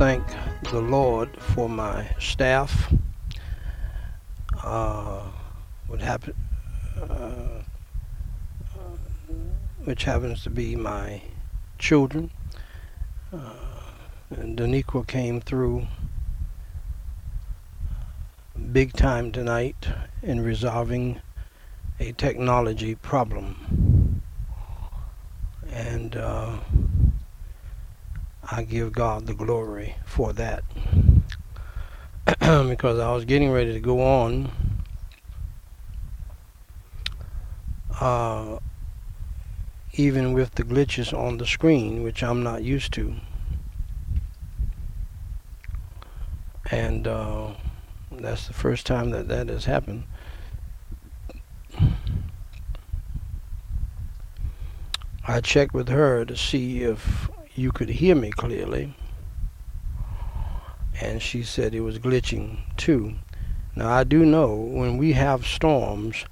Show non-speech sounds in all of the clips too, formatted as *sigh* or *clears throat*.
thank the Lord for my staff. Uh, what happened, uh, which happens to be my children. Uh, Daniqua came through big time tonight in resolving a technology problem. And uh, I give God the glory for that. *clears throat* because I was getting ready to go on. Uh, even with the glitches on the screen, which I'm not used to. And uh, that's the first time that that has happened. I checked with her to see if you could hear me clearly. And she said it was glitching too. Now, I do know when we have storms,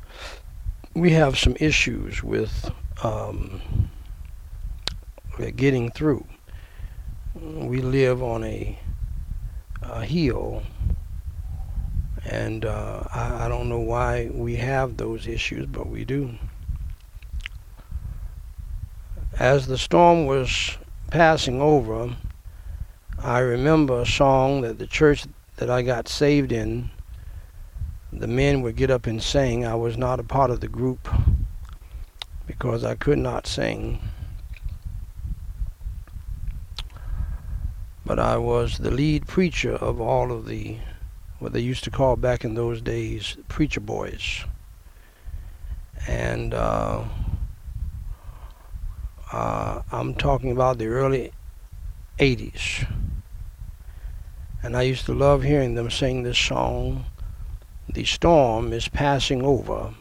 we have some issues with um, getting through. We live on a, a hill, and uh, I, I don't know why we have those issues, but we do. As the storm was passing over, I remember a song that the church that I got saved in, the men would get up and sing. I was not a part of the group because I could not sing. But I was the lead preacher of all of the, what they used to call back in those days, preacher boys. And uh, uh, I'm talking about the early 80s. And I used to love hearing them sing this song, The Storm is Passing Over.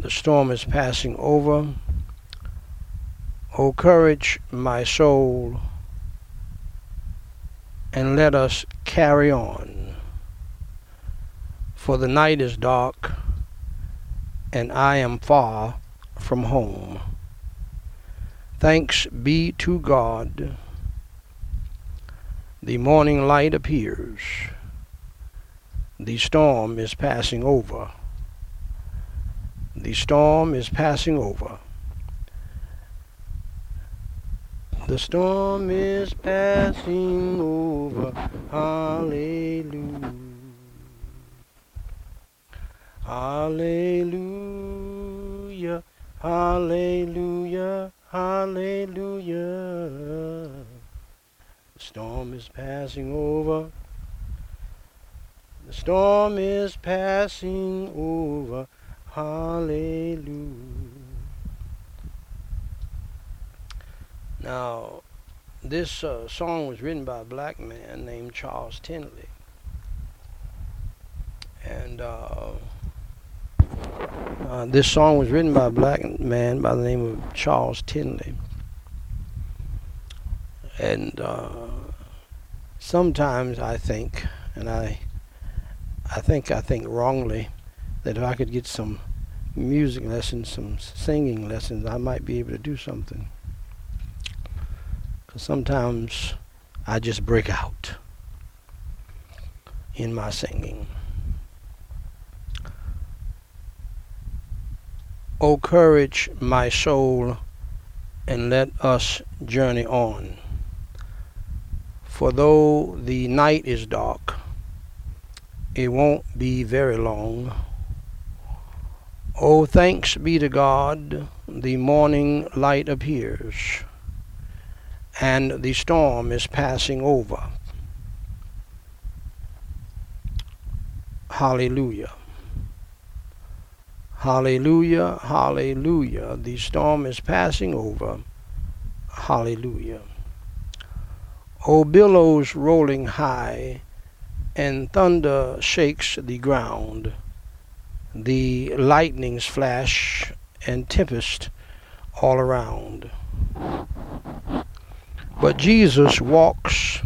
The storm is passing over. O courage, my soul, and let us carry on. For the night is dark, and I am far from home. Thanks be to God. The morning light appears. The storm is passing over. The storm is passing over. The storm is passing over. Hallelujah. Hallelujah. Hallelujah. Hallelujah. The storm is passing over. The storm is passing over. Hallelujah. Now, this uh, song was written by a black man named Charles Tindley. And uh, uh, this song was written by a black man by the name of Charles Tindley. And uh, sometimes I think, and I, I think I think wrongly, that if I could get some music lessons, some singing lessons, I might be able to do something. Because sometimes I just break out in my singing. O courage, my soul, and let us journey on. For though the night is dark, it won't be very long. Oh, thanks be to God, the morning light appears, and the storm is passing over. Hallelujah. Hallelujah, hallelujah. The storm is passing over. Hallelujah. O billows rolling high, and thunder shakes the ground. The lightnings flash, and tempest all around. But Jesus walks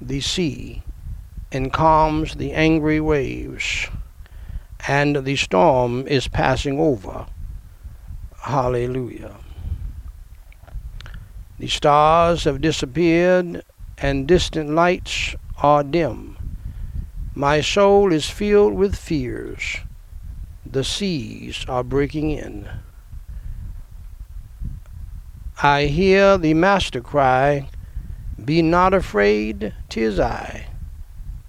the sea and calms the angry waves and the storm is passing over. Hallelujah. The stars have disappeared, and distant lights are dim. My soul is filled with fears. The seas are breaking in. I hear the Master cry, Be not afraid, tis I.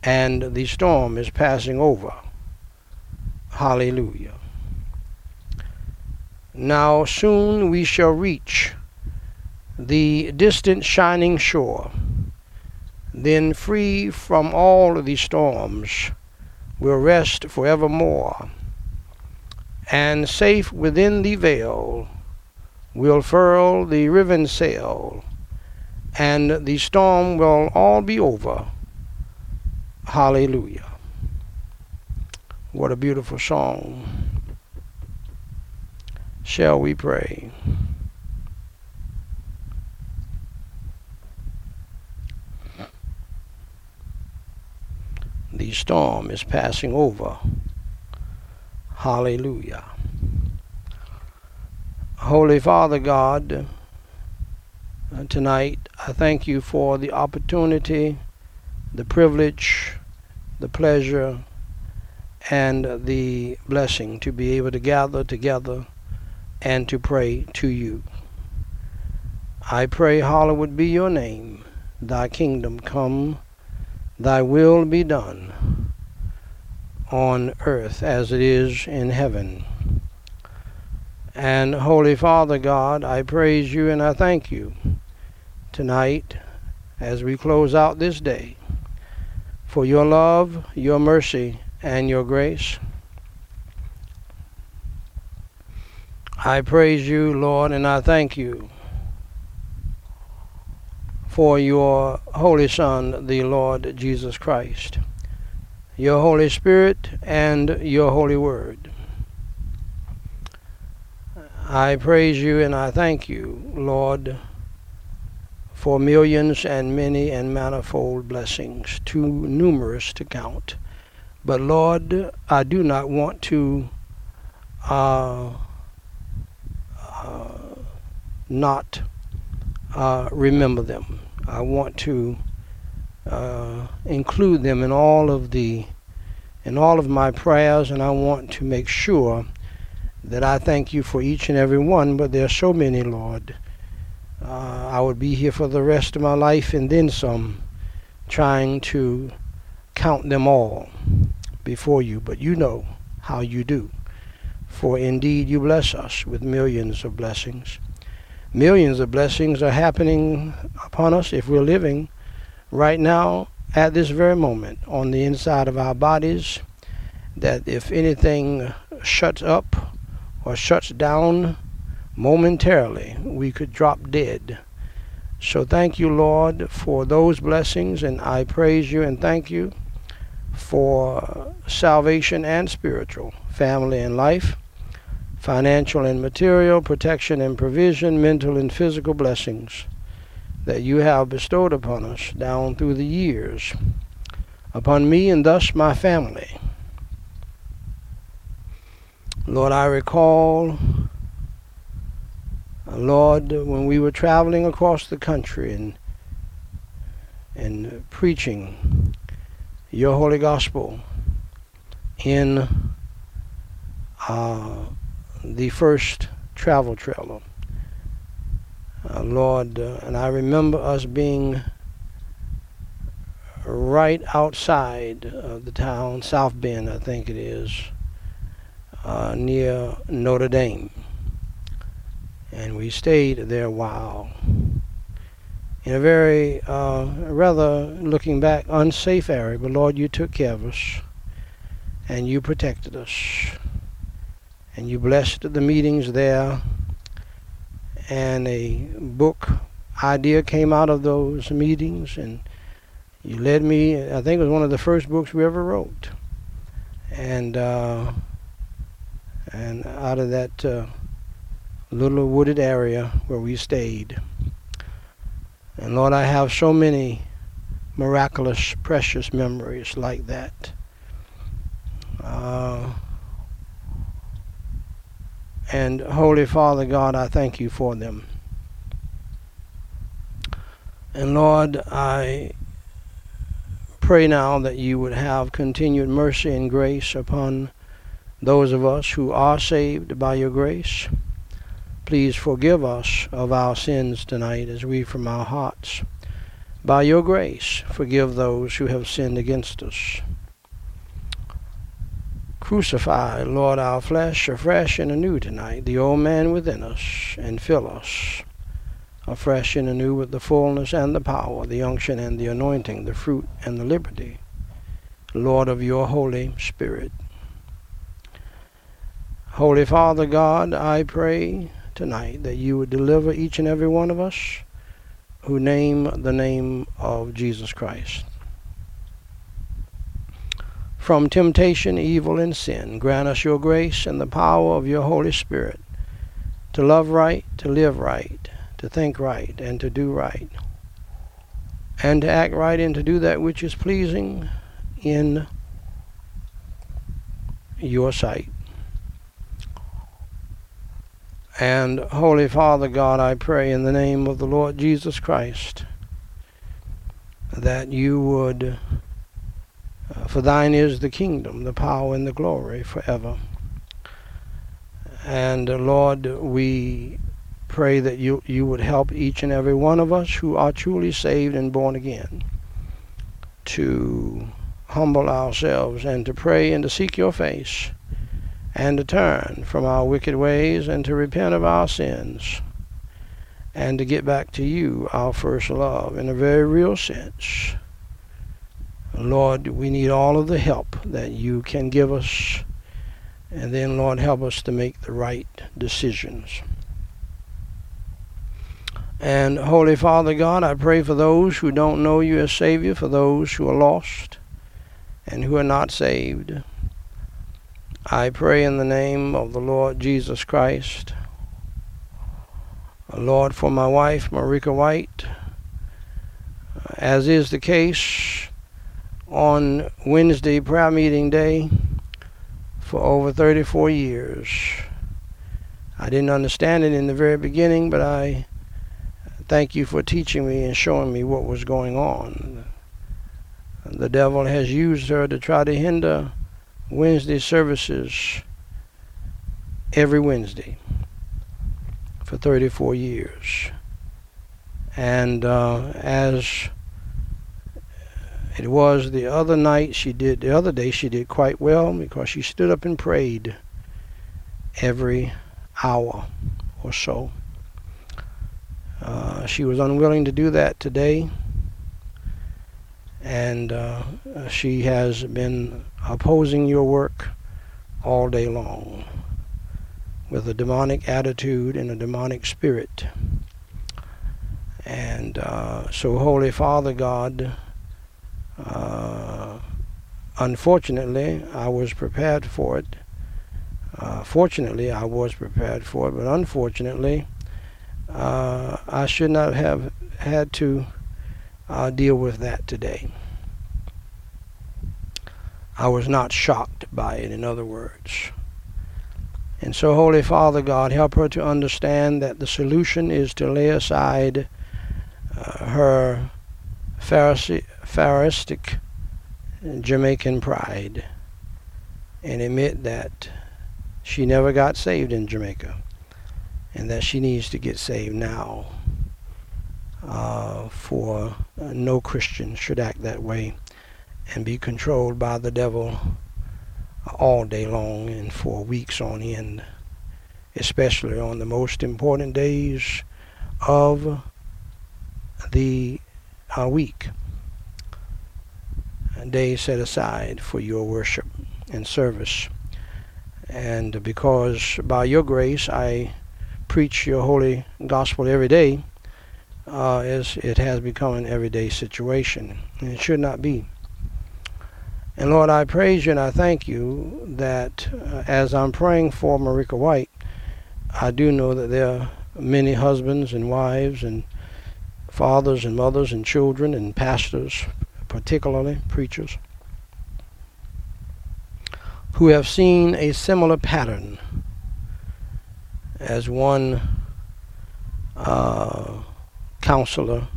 And the storm is passing over. Hallelujah. Now soon we shall reach the distant shining shore. Then, free from all the storms, we'll rest forevermore. And safe within the veil, we'll furl the riven sail, and the storm will all be over. Hallelujah. What a beautiful song. Shall we pray? The storm is passing over. Hallelujah. Holy Father God, uh, tonight I thank you for the opportunity, the privilege, the pleasure, and the blessing to be able to gather together and to pray to you. I pray, hallowed be your name, thy kingdom come, thy will be done on earth as it is in heaven. And Holy Father God, I praise you and I thank you tonight as we close out this day for your love, your mercy, and your grace. I praise you, Lord, and I thank you for your Holy Son, the Lord Jesus Christ, your Holy Spirit, and your Holy Word. I praise you and I thank you, Lord, for millions and many and manifold blessings, too numerous to count. But Lord, I do not want to uh, uh, not uh, remember them. I want to uh, include them in all of the in all of my prayers, and I want to make sure that I thank you for each and every one. But there are so many, Lord. Uh, I would be here for the rest of my life and then some, trying to count them all before you. But you know how you do. For indeed you bless us with millions of blessings. Millions of blessings are happening upon us if we're living right now at this very moment on the inside of our bodies. That if anything shuts up or shuts down momentarily, we could drop dead. So thank you, Lord, for those blessings, and I praise you and thank you for salvation and spiritual, family and life financial and material, protection and provision, mental and physical blessings that you have bestowed upon us down through the years, upon me and thus my family. Lord, I recall, uh, Lord, when we were traveling across the country and and preaching your holy gospel in uh, the first travel trailer. Uh, Lord, uh, and I remember us being right outside of the town, South Bend, I think it is, uh, near Notre Dame. And we stayed there a while in a very, uh, rather looking back, unsafe area. But Lord, you took care of us and you protected us and you blessed the meetings there. And a book idea came out of those meetings, and you led me. I think it was one of the first books we ever wrote. And uh, and out of that uh, little wooded area where we stayed. And Lord, I have so many miraculous, precious memories like that. Uh, and Holy Father God, I thank you for them. And Lord, I pray now that you would have continued mercy and grace upon those of us who are saved by your grace. Please forgive us of our sins tonight as we from our hearts, by your grace, forgive those who have sinned against us. Crucify, Lord, our flesh afresh and anew tonight, the old man within us, and fill us afresh and anew with the fullness and the power, the unction and the anointing, the fruit and the liberty, Lord of your Holy Spirit. Holy Father God, I pray tonight that you would deliver each and every one of us who name the name of Jesus Christ. From temptation, evil, and sin, grant us your grace and the power of your Holy Spirit to love right, to live right, to think right and to do right, and to act right and to do that which is pleasing in your sight. And Holy Father God, I pray in the name of the Lord Jesus Christ that you would, uh, for thine is the kingdom, the power, and the glory forever. And uh, Lord, we pray that you, you would help each and every one of us who are truly saved and born again to humble ourselves and to pray and to seek your face and to turn from our wicked ways and to repent of our sins and to get back to you, our first love, in a very real sense. Lord, we need all of the help that you can give us. And then, Lord, help us to make the right decisions. And Holy Father God, I pray for those who don't know you as Savior, for those who are lost and who are not saved. I pray in the name of the Lord Jesus Christ. Lord, for my wife, Marika White, as is the case on Wednesday prayer meeting day for over 34 years. I didn't understand it in the very beginning, but I Thank you for teaching me and showing me what was going on. The devil has used her to try to hinder Wednesday services every Wednesday for 34 years. And uh, as it was the other night, she did, the other day, she did quite well because she stood up and prayed every hour or so. Uh, she was unwilling to do that today, and uh, she has been opposing your work all day long with a demonic attitude and a demonic spirit. And uh, so, Holy Father God, uh, unfortunately, I was prepared for it. Uh, fortunately, I was prepared for it, but unfortunately, uh, I should not have had to uh, deal with that today. I was not shocked by it, in other words. And so, Holy Father God, help her to understand that the solution is to lay aside uh, her Pharisee, Pharistic Jamaican pride and admit that she never got saved in Jamaica and that she needs to get saved now. Uh, for uh, no Christian should act that way and be controlled by the devil all day long and for weeks on end, especially on the most important days of the uh, week, days set aside for your worship and service. And because by your grace I preach your holy gospel every day uh, as it has become an everyday situation. And it should not be. And Lord, I praise you and I thank you that uh, as I'm praying for Marika White, I do know that there are many husbands and wives and fathers and mothers and children and pastors, particularly preachers, who have seen a similar pattern as one uh, counselor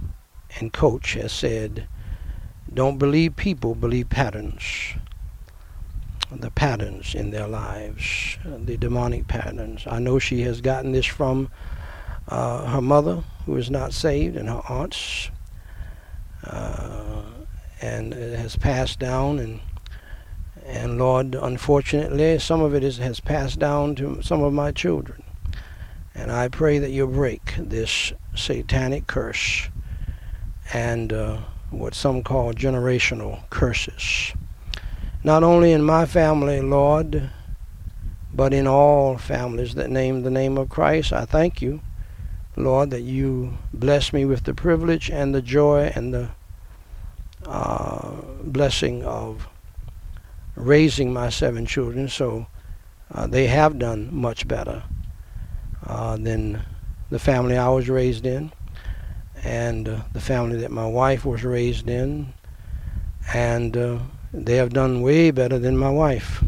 and coach has said, don't believe people, believe patterns. The patterns in their lives, the demonic patterns. I know she has gotten this from uh, her mother, who is not saved, and her aunts, uh, and it has passed down. And and Lord, unfortunately, some of it is, has passed down to some of my children. And I pray that you break this satanic curse and uh, what some call generational curses. Not only in my family, Lord, but in all families that name the name of Christ. I thank you, Lord, that you bless me with the privilege and the joy and the uh, blessing of raising my seven children. So uh, they have done much better uh, than the family I was raised in and uh, the family that my wife was raised in. And uh, they have done way better than my wife.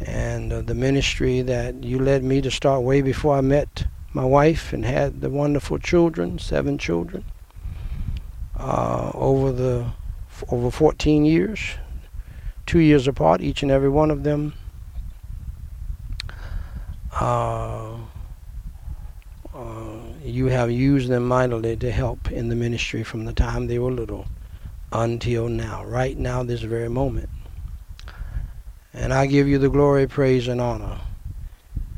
And uh, the ministry that you led me to start way before I met my wife and had the wonderful children, seven children, uh, over the over 14 years, two years apart, each and every one of them. Uh, you have used them mightily to help in the ministry from the time they were little until now, right now, this very moment. And I give you the glory, praise, and honor.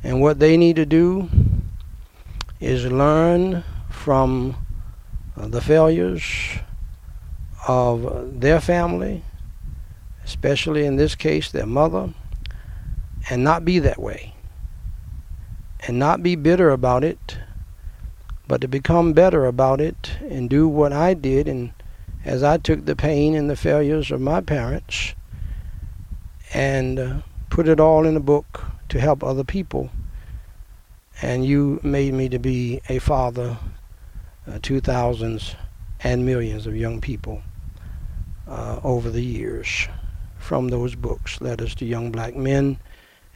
And what they need to do is learn from uh, the failures of their family, especially in this case, their mother, and not be that way. And not be bitter about it but to become better about it and do what I did and as I took the pain and the failures of my parents and uh, put it all in a book to help other people. And you made me to be a father uh, to thousands and millions of young people uh, over the years. From those books us to young black men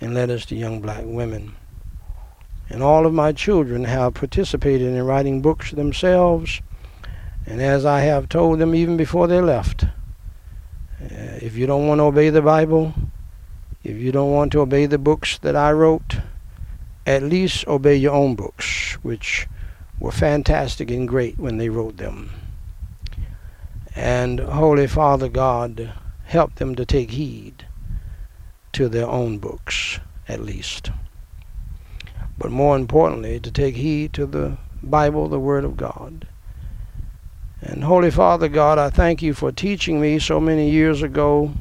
and us to young black women and all of my children have participated in writing books themselves. And as I have told them even before they left, uh, if you don't want to obey the Bible, if you don't want to obey the books that I wrote, at least obey your own books, which were fantastic and great when they wrote them. And Holy Father God, help them to take heed to their own books, at least but more importantly, to take heed to the Bible, the Word of God. And Holy Father God, I thank you for teaching me so many years ago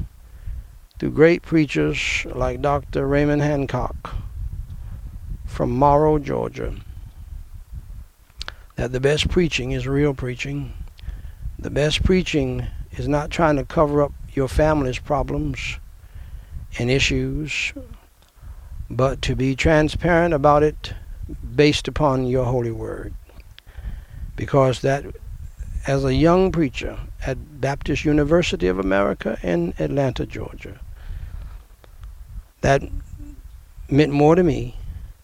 through great preachers like Dr. Raymond Hancock from Morrow, Georgia, that the best preaching is real preaching. The best preaching is not trying to cover up your family's problems and issues but to be transparent about it based upon your holy word. Because that, as a young preacher at Baptist University of America in Atlanta, Georgia, that meant more to me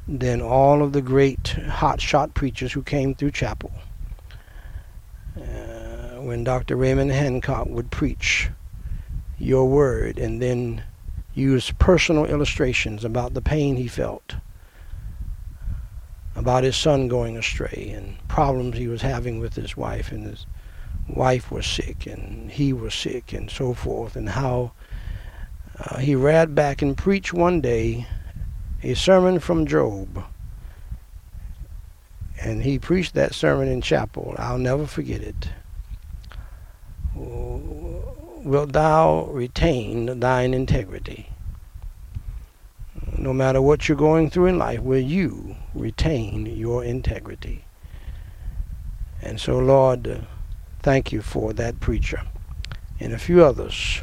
than all of the great hotshot preachers who came through chapel. Uh, when Dr. Raymond Hancock would preach your word and then used personal illustrations about the pain he felt, about his son going astray, and problems he was having with his wife, and his wife was sick, and he was sick, and so forth, and how uh, he read back and preached one day a sermon from Job. And he preached that sermon in chapel. I'll never forget it wilt thou retain thine integrity? No matter what you're going through in life, will you retain your integrity? And so, Lord, thank you for that preacher and a few others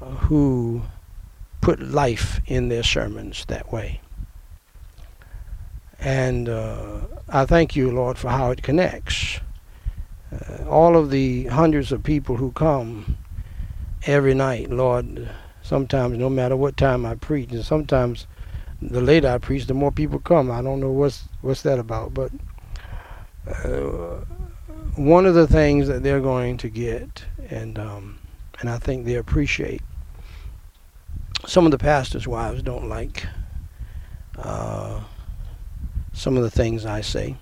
uh, who put life in their sermons that way. And uh, I thank you, Lord, for how it connects. Uh, all of the hundreds of people who come every night, Lord. Sometimes, no matter what time I preach, and sometimes the later I preach, the more people come. I don't know what's what's that about, but uh, one of the things that they're going to get, and um, and I think they appreciate. Some of the pastors' wives don't like uh, some of the things I say,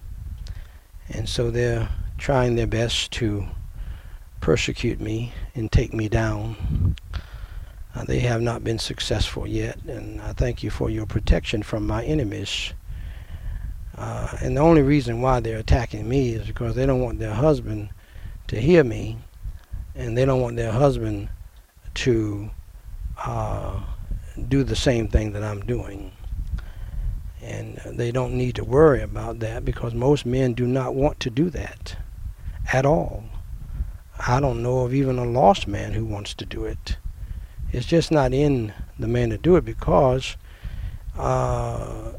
and so they're trying their best to persecute me and take me down. Uh, they have not been successful yet, and I thank you for your protection from my enemies. Uh, and the only reason why they're attacking me is because they don't want their husband to hear me, and they don't want their husband to uh, do the same thing that I'm doing. And they don't need to worry about that because most men do not want to do that at all. I don't know of even a lost man who wants to do it. It's just not in the man to do it because uh,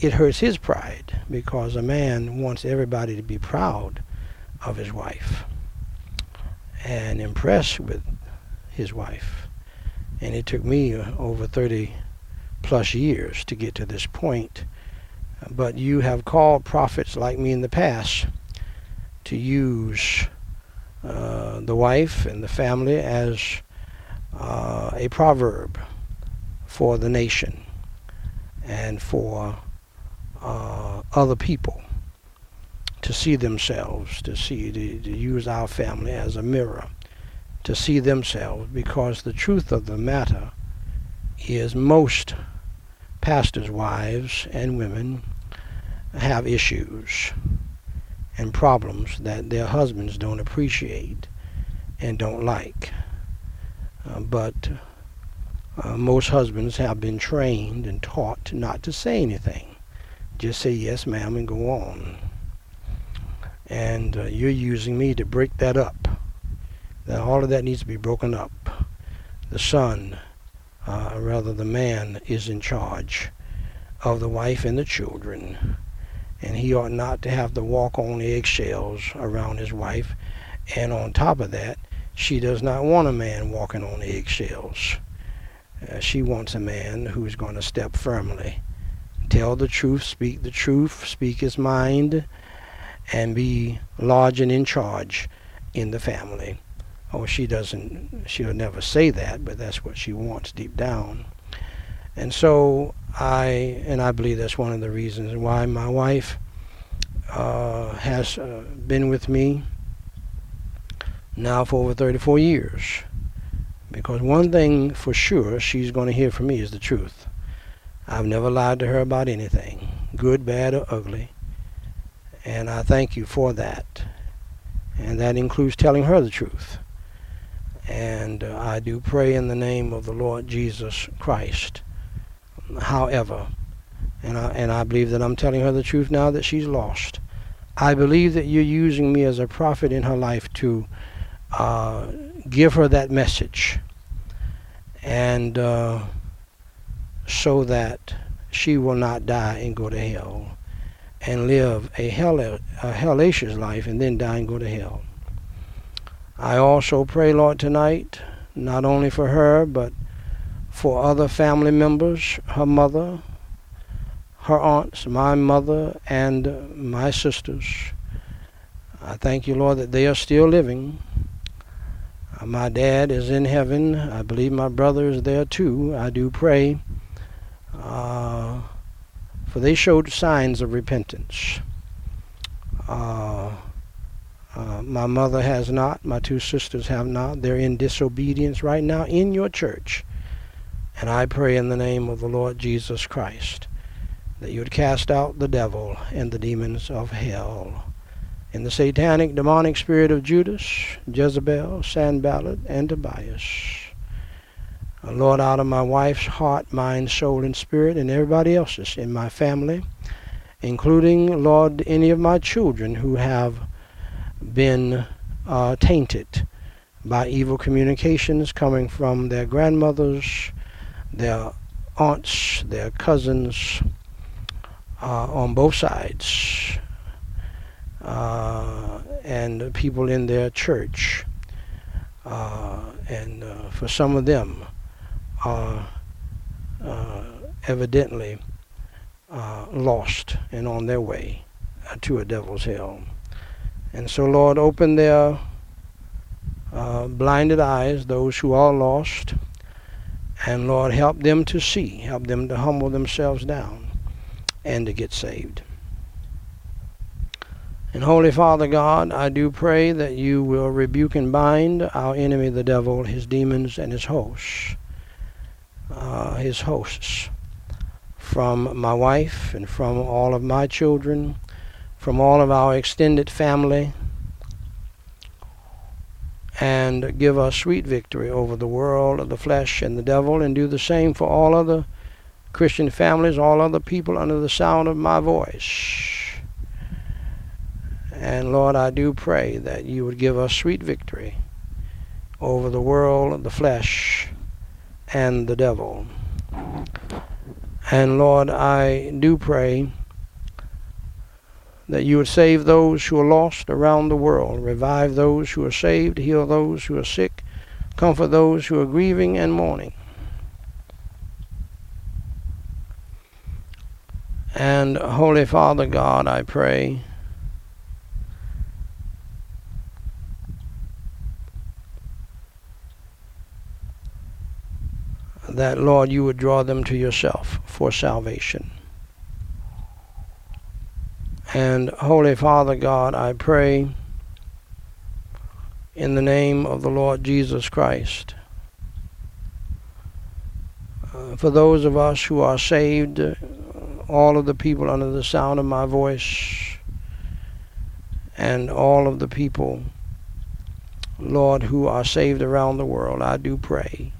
it hurts his pride because a man wants everybody to be proud of his wife and impressed with his wife. And it took me over 30 plus years to get to this point. But you have called prophets like me in the past to use uh, the wife and the family as uh, a proverb for the nation and for uh, other people to see themselves, to see, to, to use our family as a mirror, to see themselves, because the truth of the matter is most pastors' wives and women have issues and problems that their husbands don't appreciate and don't like. Uh, but uh, most husbands have been trained and taught not to say anything. Just say yes, ma'am, and go on. And uh, you're using me to break that up. That all of that needs to be broken up. The son, uh, rather the man, is in charge of the wife and the children. And he ought not to have to walk on eggshells around his wife. And on top of that, she does not want a man walking on eggshells. Uh, she wants a man who's going to step firmly, tell the truth, speak the truth, speak his mind, and be large and in charge in the family. Oh, she doesn't, she'll never say that, but that's what she wants deep down. And so I, and I believe that's one of the reasons why my wife uh, has uh, been with me now for over 34 years. Because one thing for sure she's going to hear from me is the truth. I've never lied to her about anything, good, bad, or ugly. And I thank you for that. And that includes telling her the truth. And uh, I do pray in the name of the Lord Jesus Christ. However, and I, and I believe that I'm telling her the truth now that she's lost. I believe that you're using me as a prophet in her life to uh, give her that message and uh, so that she will not die and go to hell and live a, hell, a hellacious life and then die and go to hell. I also pray, Lord, tonight, not only for her, but for other family members, her mother, her aunts, my mother, and my sisters. I thank you, Lord, that they are still living uh, my dad is in heaven. I believe my brother is there too. I do pray. Uh, for they showed signs of repentance. Uh, uh, my mother has not. My two sisters have not. They're in disobedience right now in your church. And I pray in the name of the Lord Jesus Christ that you would cast out the devil and the demons of hell in the satanic demonic spirit of Judas, Jezebel, Sanballat, and Tobias. Uh, Lord, out of my wife's heart, mind, soul, and spirit, and everybody else's in my family, including, Lord, any of my children who have been uh, tainted by evil communications coming from their grandmothers, their aunts, their cousins, uh, on both sides uh, and people in their church. Uh, and uh, for some of them are uh, evidently uh, lost and on their way to a devil's hell. And so, Lord, open their blinded eyes, those who are lost, and Lord, help them to see, help them to humble themselves down and to get saved. And Holy Father God, I do pray that you will rebuke and bind our enemy, the devil, his demons, and his hosts, uh, his hosts, from my wife and from all of my children, from all of our extended family, and give us sweet victory over the world the flesh and the devil, and do the same for all other Christian families, all other people under the sound of my voice. And Lord, I do pray that you would give us sweet victory over the world, the flesh, and the devil. And Lord, I do pray that you would save those who are lost around the world, revive those who are saved, heal those who are sick, comfort those who are grieving and mourning. And Holy Father God, I pray that, Lord, you would draw them to yourself for salvation. And Holy Father God, I pray in the name of the Lord Jesus Christ. Uh, for those of us who are saved, uh, all of the people under the sound of my voice, and all of the people, Lord, who are saved around the world, I do pray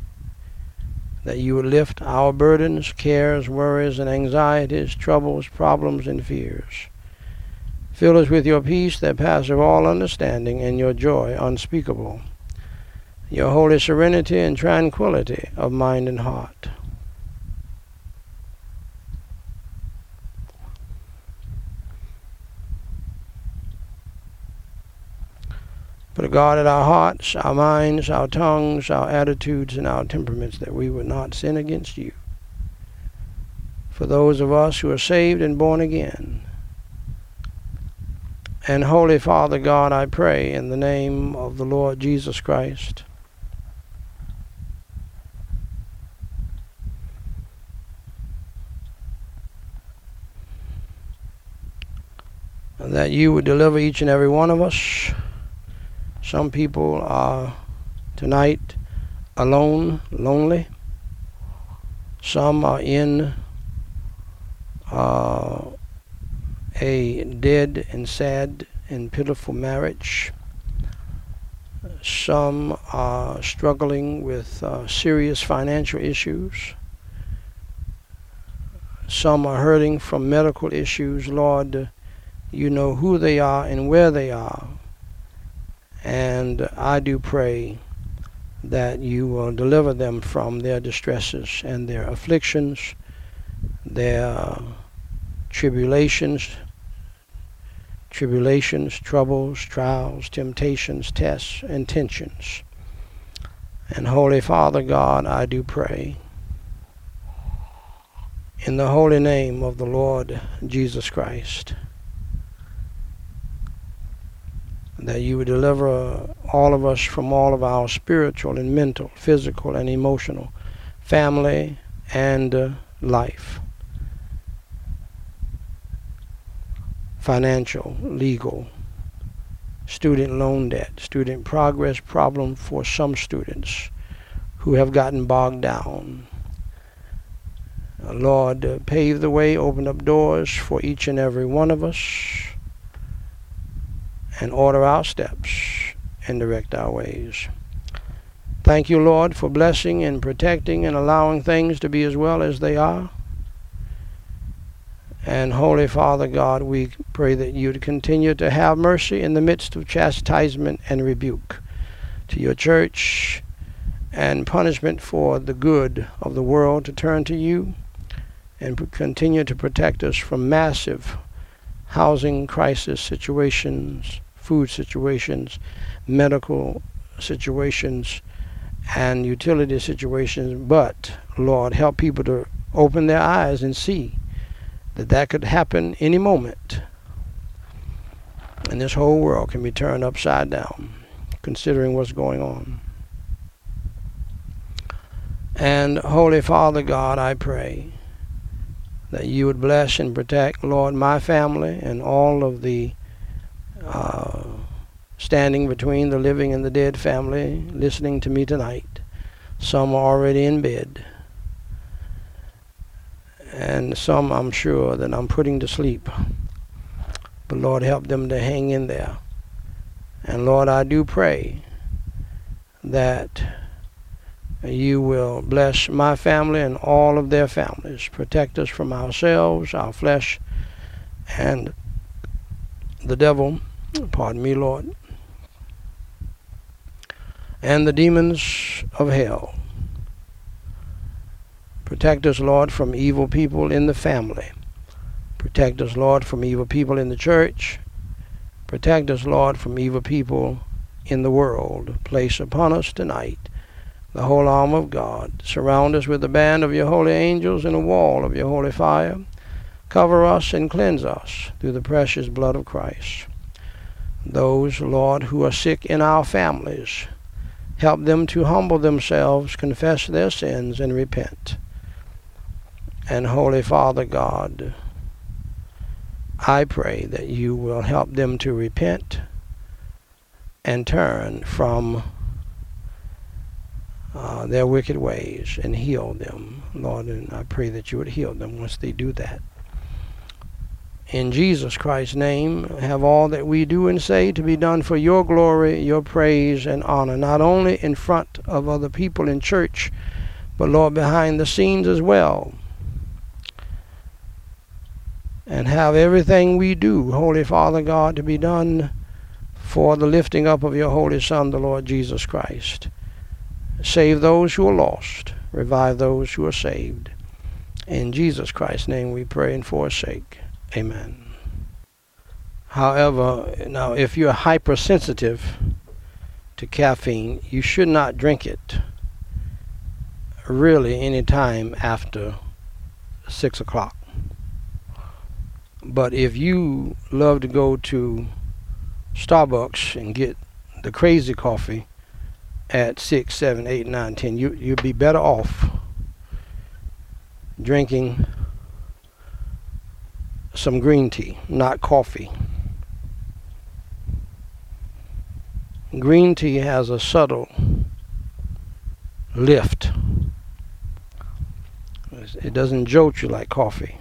that you would lift our burdens, cares, worries, and anxieties, troubles, problems, and fears. Fill us with your peace that passeth all understanding and your joy unspeakable, your holy serenity and tranquility of mind and heart. Put God at our hearts, our minds, our tongues, our attitudes, and our temperaments that we would not sin against you. For those of us who are saved and born again. And Holy Father God, I pray in the name of the Lord Jesus Christ. That you would deliver each and every one of us some people are tonight alone, lonely. Some are in uh, a dead and sad and pitiful marriage. Some are struggling with uh, serious financial issues. Some are hurting from medical issues. Lord, you know who they are and where they are. And I do pray that you will deliver them from their distresses and their afflictions, their tribulations, tribulations, troubles, trials, temptations, tests, and tensions. And Holy Father God, I do pray in the holy name of the Lord Jesus Christ that you would deliver all of us from all of our spiritual and mental, physical and emotional, family and uh, life, financial, legal, student loan debt, student progress problem for some students who have gotten bogged down. Lord, uh, pave the way, open up doors for each and every one of us and order our steps and direct our ways. Thank you, Lord, for blessing and protecting and allowing things to be as well as they are. And Holy Father God, we pray that you'd continue to have mercy in the midst of chastisement and rebuke to your church and punishment for the good of the world to turn to you and continue to protect us from massive housing crisis situations food situations, medical situations, and utility situations. But, Lord, help people to open their eyes and see that that could happen any moment. And this whole world can be turned upside down, considering what's going on. And Holy Father God, I pray that you would bless and protect, Lord, my family and all of the uh, standing between the living and the dead family listening to me tonight. Some are already in bed. And some I'm sure that I'm putting to sleep. But Lord, help them to hang in there. And Lord, I do pray that you will bless my family and all of their families. Protect us from ourselves, our flesh, and the devil. Pardon me, Lord. And the demons of hell. Protect us, Lord, from evil people in the family. Protect us, Lord, from evil people in the church. Protect us, Lord, from evil people in the world. Place upon us tonight the whole arm of God. Surround us with the band of your holy angels and a wall of your holy fire. Cover us and cleanse us through the precious blood of Christ. Those, Lord, who are sick in our families, help them to humble themselves, confess their sins, and repent. And Holy Father God, I pray that you will help them to repent and turn from uh, their wicked ways and heal them, Lord. And I pray that you would heal them once they do that. In Jesus Christ's name, have all that we do and say to be done for your glory, your praise, and honor, not only in front of other people in church, but Lord, behind the scenes as well. And have everything we do, Holy Father God, to be done for the lifting up of your Holy Son, the Lord Jesus Christ. Save those who are lost. Revive those who are saved. In Jesus Christ's name we pray and forsake. Amen. However, now if you're hypersensitive to caffeine, you should not drink it really any time after 6 o'clock. But if you love to go to Starbucks and get the crazy coffee, at six, seven, eight, nine, ten, you you'd be better off drinking some green tea, not coffee. Green tea has a subtle lift. It doesn't jolt you like coffee.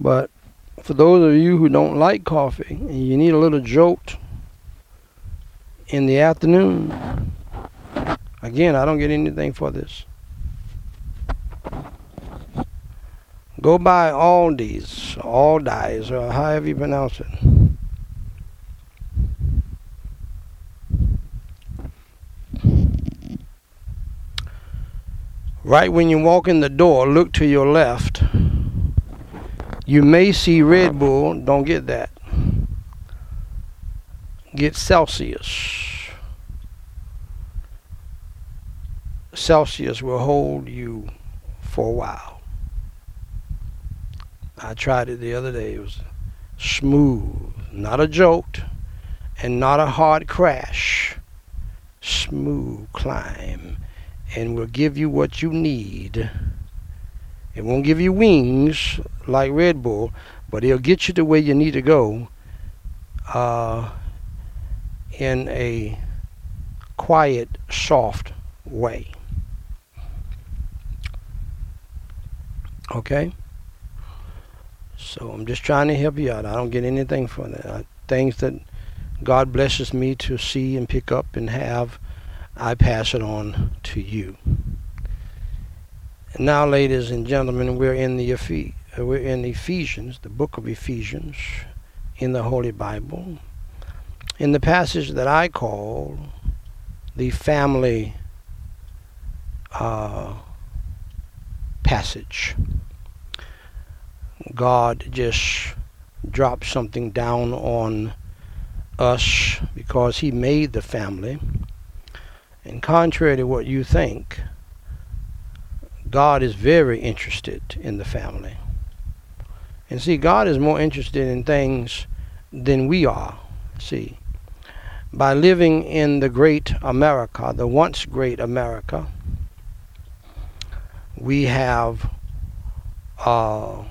But for those of you who don't like coffee and you need a little jolt, in the afternoon. Again, I don't get anything for this. Go by Aldi's, Aldi's, or however you pronounce it. Right when you walk in the door, look to your left. You may see Red Bull, don't get that get Celsius. Celsius will hold you for a while. I tried it the other day. It was smooth, not a jolt, and not a hard crash. Smooth climb, and will give you what you need. It won't give you wings like Red Bull, but it'll get you to where you need to go. Uh, in a quiet, soft way. Okay? So I'm just trying to help you out. I don't get anything from that. I, things that God blesses me to see and pick up and have, I pass it on to you. And now, ladies and gentlemen, we're in the we're in Ephesians, the book of Ephesians, in the Holy Bible in the passage that I call the family uh, passage. God just dropped something down on us because He made the family. And contrary to what you think, God is very interested in the family. And see, God is more interested in things than we are. See, by living in the great America, the once great America, we have uh,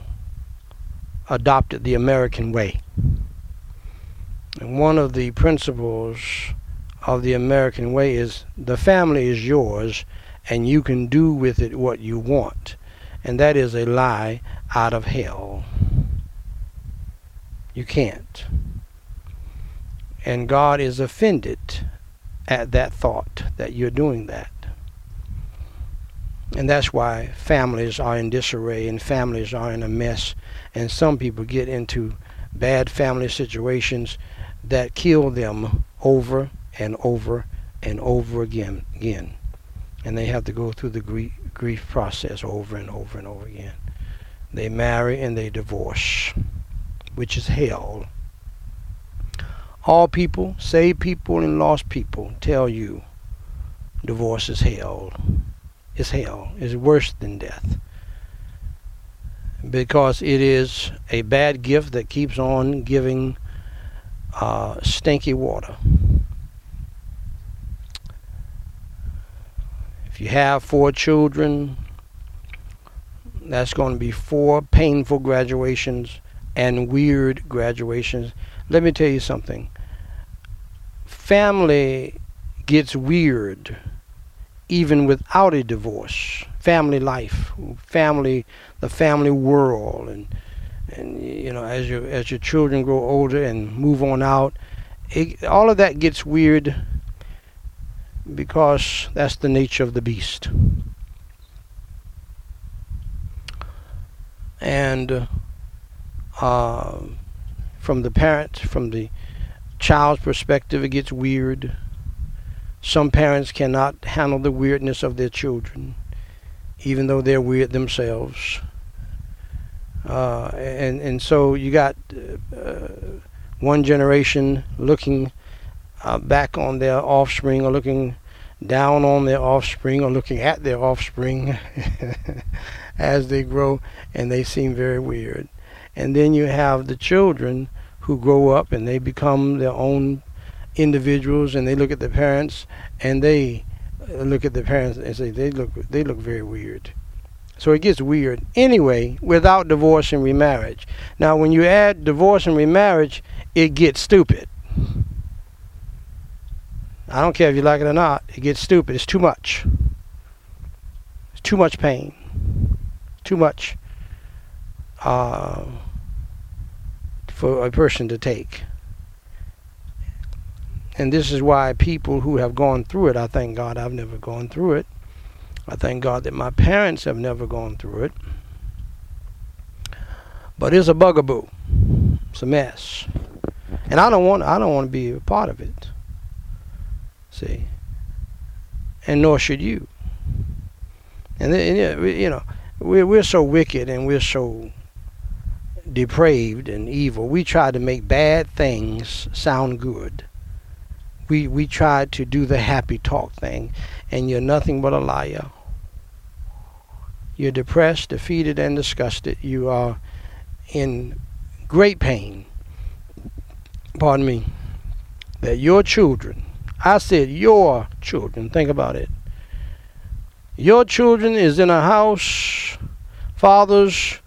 adopted the American way. And one of the principles of the American way is the family is yours and you can do with it what you want. And that is a lie out of hell. You can't. And God is offended at that thought that you're doing that. And that's why families are in disarray and families are in a mess. And some people get into bad family situations that kill them over and over and over again. again. And they have to go through the grief, grief process over and over and over again. They marry and they divorce, which is hell. All people, saved people and lost people, tell you divorce is hell is hell, is worse than death. Because it is a bad gift that keeps on giving uh, stinky water. If you have four children, that's going to be four painful graduations and weird graduations. Let me tell you something. Family gets weird even without a divorce. Family life, family, the family world, and and you know as your as your children grow older and move on out, it, all of that gets weird because that's the nature of the beast. And uh, from the parent, from the child's perspective, it gets weird some parents cannot handle the weirdness of their children, even though they're weird themselves. Uh, and and so you got uh, one generation looking uh, back on their offspring, or looking down on their offspring, or looking at their offspring *laughs* as they grow, and they seem very weird. And then you have the children who grow up and they become their own individuals and they look at the parents and they look at the parents and say they look they look very weird. So it gets weird. Anyway, without divorce and remarriage. Now when you add divorce and remarriage, it gets stupid. I don't care if you like it or not, it gets stupid. It's too much. It's too much pain. Too much uh, for a person to take. And this is why people who have gone through it, I thank God I've never gone through it. I thank God that my parents have never gone through it. But it's a bugaboo. It's a mess. And I don't want I don't want to be a part of it. See. And nor should you. And, then, you know, we're we're so wicked and we're so depraved and evil. We try to make bad things sound good we we tried to do the happy talk thing, and you're nothing but a liar. You're depressed, defeated, and disgusted. You are in great pain. Pardon me. That your children, I said your children, think about it. Your children is in a house, fathers,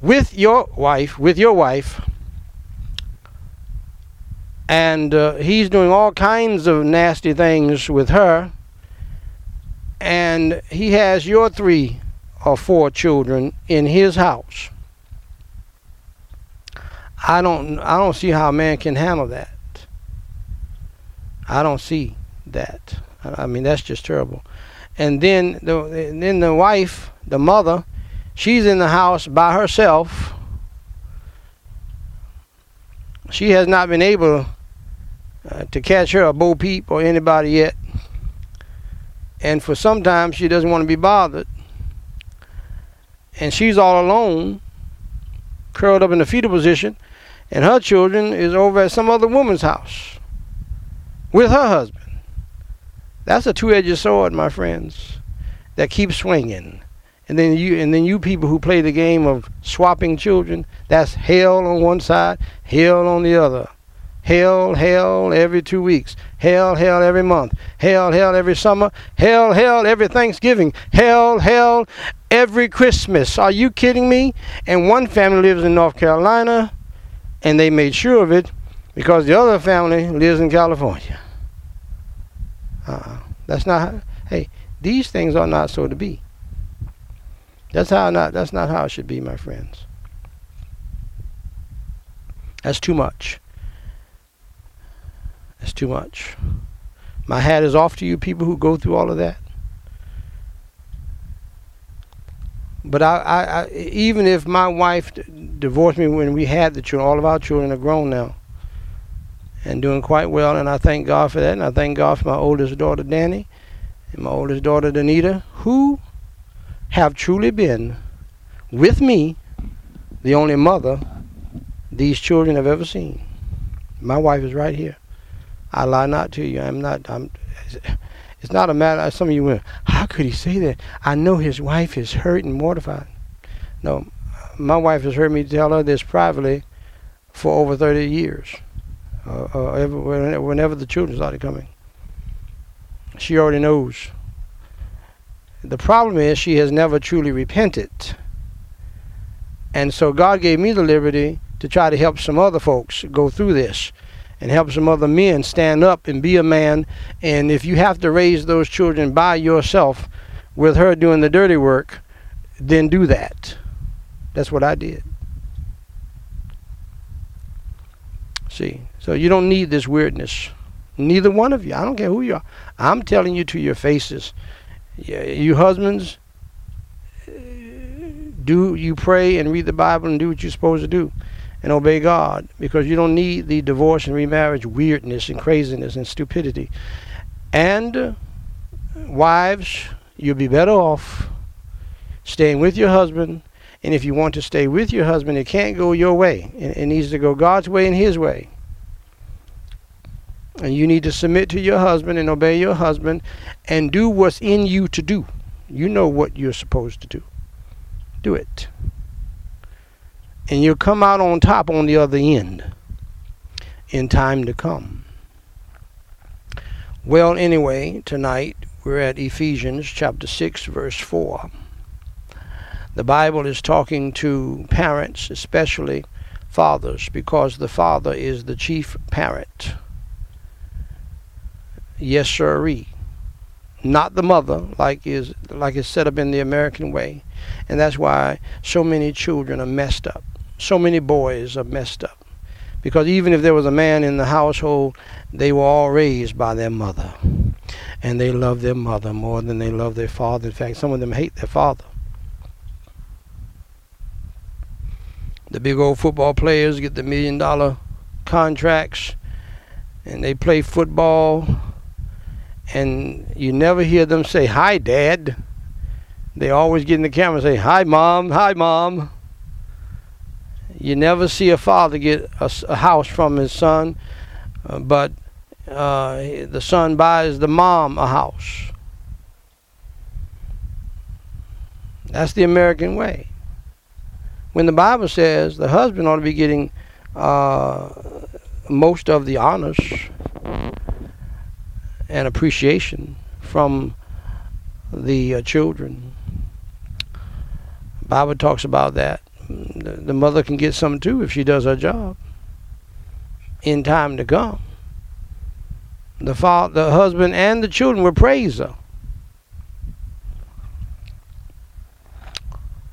with your wife, with your wife, and uh, he's doing all kinds of nasty things with her and he has your three or four children in his house. I don't i don't see how a man can handle that i don't see that i mean that's just terrible and then the then the wife the mother she's in the house by herself she has not been able uh, to catch her a Bo Peep or anybody yet. And for some time, she doesn't want to be bothered. And she's all alone, curled up in the fetal position, and her children is over at some other woman's house with her husband. That's a two edged sword, my friends, that keeps swinging and then you and then you people who play the game of swapping children, that's hell on one side, hell on the other. Hell, hell every two weeks. Hell, hell every month. Hell, hell every summer. Hell, hell every Thanksgiving. Hell, hell every Christmas. Are you kidding me? And one family lives in North Carolina, and they made sure of it because the other family lives in California. Uh, that's not. How, Hey, these things are not so to be. That's how not. That's not how it should be, my friends. That's too much. That's too much. My hat is off to you people who go through all of that. But I, I, I even if my wife divorced me when we had the children, all of our children are grown now and doing quite well, and I thank God for that. And I thank God for my oldest daughter, Danny, and my oldest daughter, Danita, who have truly been with me the only mother these children have ever seen. My wife is right here. I lie not to you. I'm not. I'm. It's not a matter. Some of you went. How could he say that? I know his wife is hurt and mortified. No, my wife has heard me tell her this privately for over 30 years. Uh, uh, every, whenever the children started coming, she already knows. The problem is she has never truly repented. And so God gave me the liberty to try to help some other folks go through this and help some other men stand up and be a man. And if you have to raise those children by yourself with her doing the dirty work, then do that. That's what I did. See, so you don't need this weirdness. Neither one of you. I don't care who you are. I'm telling you to your faces. You husbands, do you pray and read the Bible and do what you're supposed to do and obey God because you don't need the divorce and remarriage weirdness and craziness and stupidity. And wives, you'll be better off staying with your husband. And if you want to stay with your husband, it can't go your way. It, it needs to go God's way and His way. And you need to submit to your husband and obey your husband and do what's in you to do. You know what you're supposed to do. Do it and you'll come out on top on the other end in time to come. Well, anyway, tonight we're at Ephesians chapter 6, verse 4. The Bible is talking to parents, especially fathers, because the father is the chief parent. Yes, sirree. Not the mother, like is like is set up in the American way. And that's why so many children are messed up so many boys are messed up. Because even if there was a man in the household, they were all raised by their mother. And they love their mother more than they love their father. In fact, some of them hate their father. The big old football players get the million dollar contracts and they play football and you never hear them say, Hi, Dad. They always get in the camera and say, Hi, Mom. Hi, Mom. You never see a father get a, a house from his son, uh, but uh, the son buys the mom a house. That's the American way. When the Bible says the husband ought to be getting uh, most of the honors and appreciation from the uh, children. Bible talks about that the, the mother can get some too if she does her job in time to come. The father, the husband, and the children will praise her.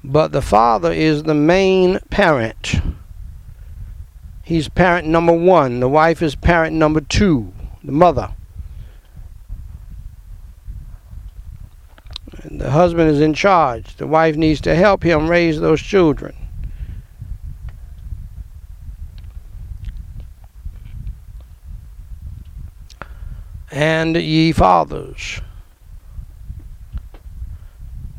But the father is the main parent. He's parent number one. The wife is parent number two, the mother. And the husband is in charge. The wife needs to help him raise those children. and ye fathers.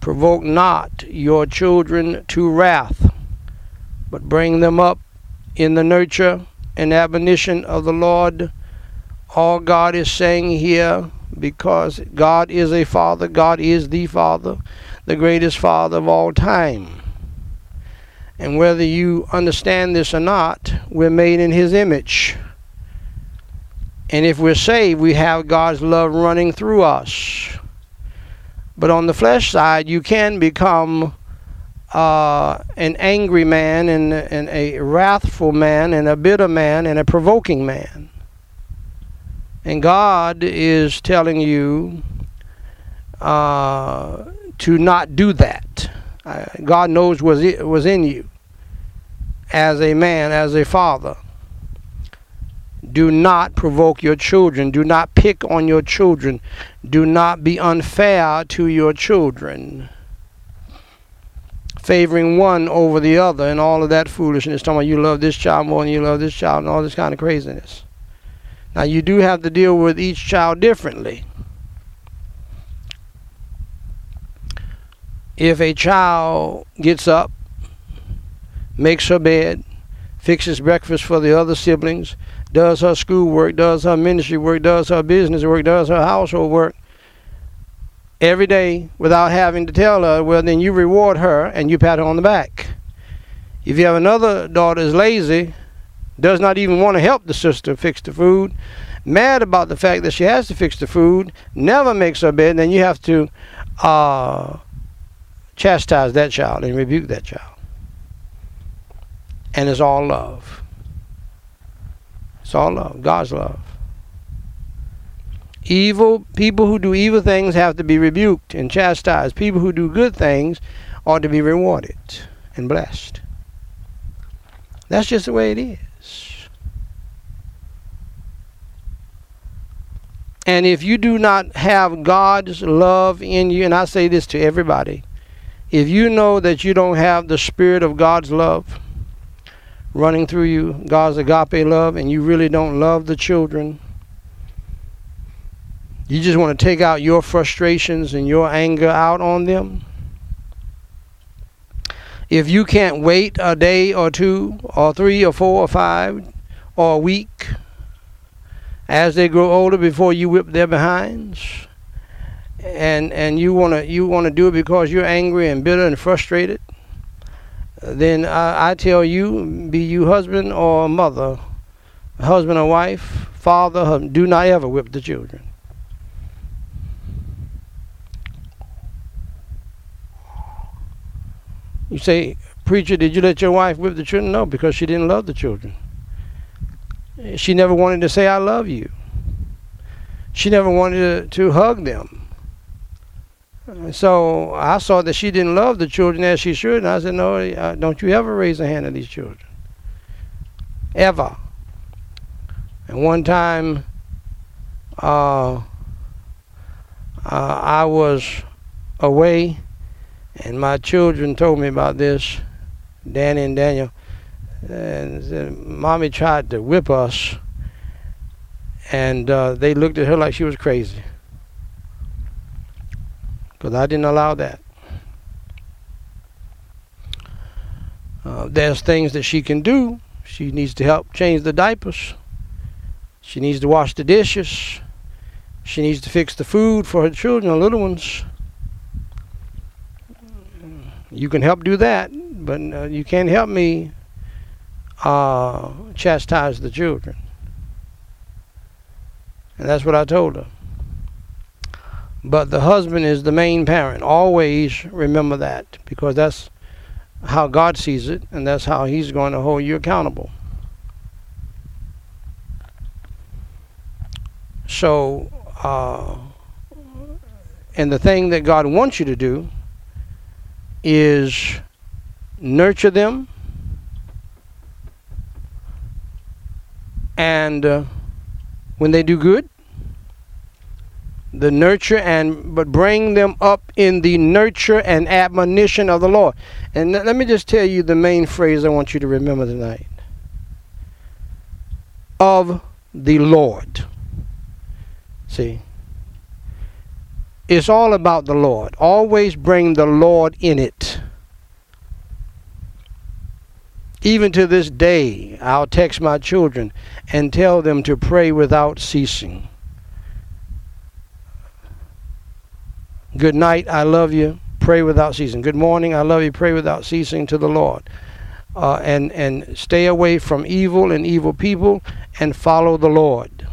Provoke not your children to wrath, but bring them up in the nurture and admonition of the Lord. All God is saying here, because God is a father, God is the father. the greatest Father of all time. And whether you understand this or not, we're made in His image. And if we're saved, we have God's love running through us. But on the flesh side, you can become uh, an angry man and, and a wrathful man and a bitter man and a provoking man. And God is telling you uh, to not do that. Uh, God knows what was in you as a man, as a father. Do not provoke your children. Do not pick on your children. Do not be unfair to your children. Favoring one over the other and all of that foolishness. Talking about you love this child more than you love this child and all this kind of craziness. Now, you do have to deal with each child differently. If a child gets up, makes her bed, fixes breakfast for the other siblings, does her schoolwork, does her ministry work, does her business work, does her household work every day without having to tell her, well, then you reward her and you pat her on the back. If you have another daughter is lazy, does not even want to help the sister fix the food, mad about the fact that she has to fix the food, never makes her bed, then you have to uh, chastise that child and rebuke that child. And it's all love. It's all love, God's love. Evil people who do evil things have to be rebuked and chastised. People who do good things ought to be rewarded and blessed. That's just the way it is. And if you do not have God's love in you, and I say this to everybody, if you know that you don't have the spirit of God's love, running through you, God's agape love, and you really don't love the children, you just want to take out your frustrations and your anger out on them. If you can't wait a day or two, or three, or four, or five, or a week as they grow older before you whip their behinds, and and you wanna you wanna do it because you're angry and bitter and frustrated, then I, I tell you, be you husband or mother, husband or wife, father, do not ever whip the children. You say, preacher, did you let your wife whip the children? No, because she didn't love the children. She never wanted to say, I love you. She never wanted to, to hug them. So I saw that she didn't love the children as she should, and I said, "No, uh, don't you ever raise a hand at these children, ever." And one time, uh, uh, I was away, and my children told me about this, Danny and Daniel, and said, "Mommy tried to whip us," and uh, they looked at her like she was crazy because I didn't allow that. Uh, there's things that she can do. She needs to help change the diapers. She needs to wash the dishes. She needs to fix the food for her children, her little ones. You can help do that, but uh, you can't help me uh, chastise the children. And that's what I told her. But the husband is the main parent. Always remember that because that's how God sees it and that's how He's going to hold you accountable. So, uh, and the thing that God wants you to do is nurture them and uh, when they do good the nurture and but bring them up in the nurture and admonition of the Lord. And let me just tell you the main phrase I want you to remember tonight. Of the Lord. See? It's all about the Lord. Always bring the Lord in it. Even to this day, I'll text my children and tell them to pray without ceasing. Good night. I love you. Pray without ceasing. Good morning. I love you. Pray without ceasing to the Lord. Uh, and and stay away from evil and evil people and follow the Lord.